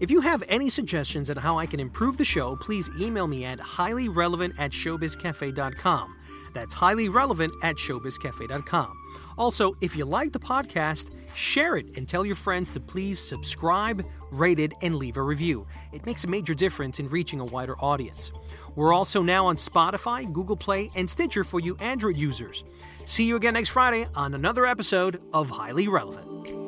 If you have any suggestions on how I can improve the show, please email me at highly relevant at showbizcafe.com. That's highly relevant at showbizcafe.com. Also, if you like the podcast, share it and tell your friends to please subscribe, rate it, and leave a review. It makes a major difference in reaching a wider audience. We're also now on Spotify, Google Play, and Stitcher for you Android users. See you again next Friday on another episode of Highly Relevant.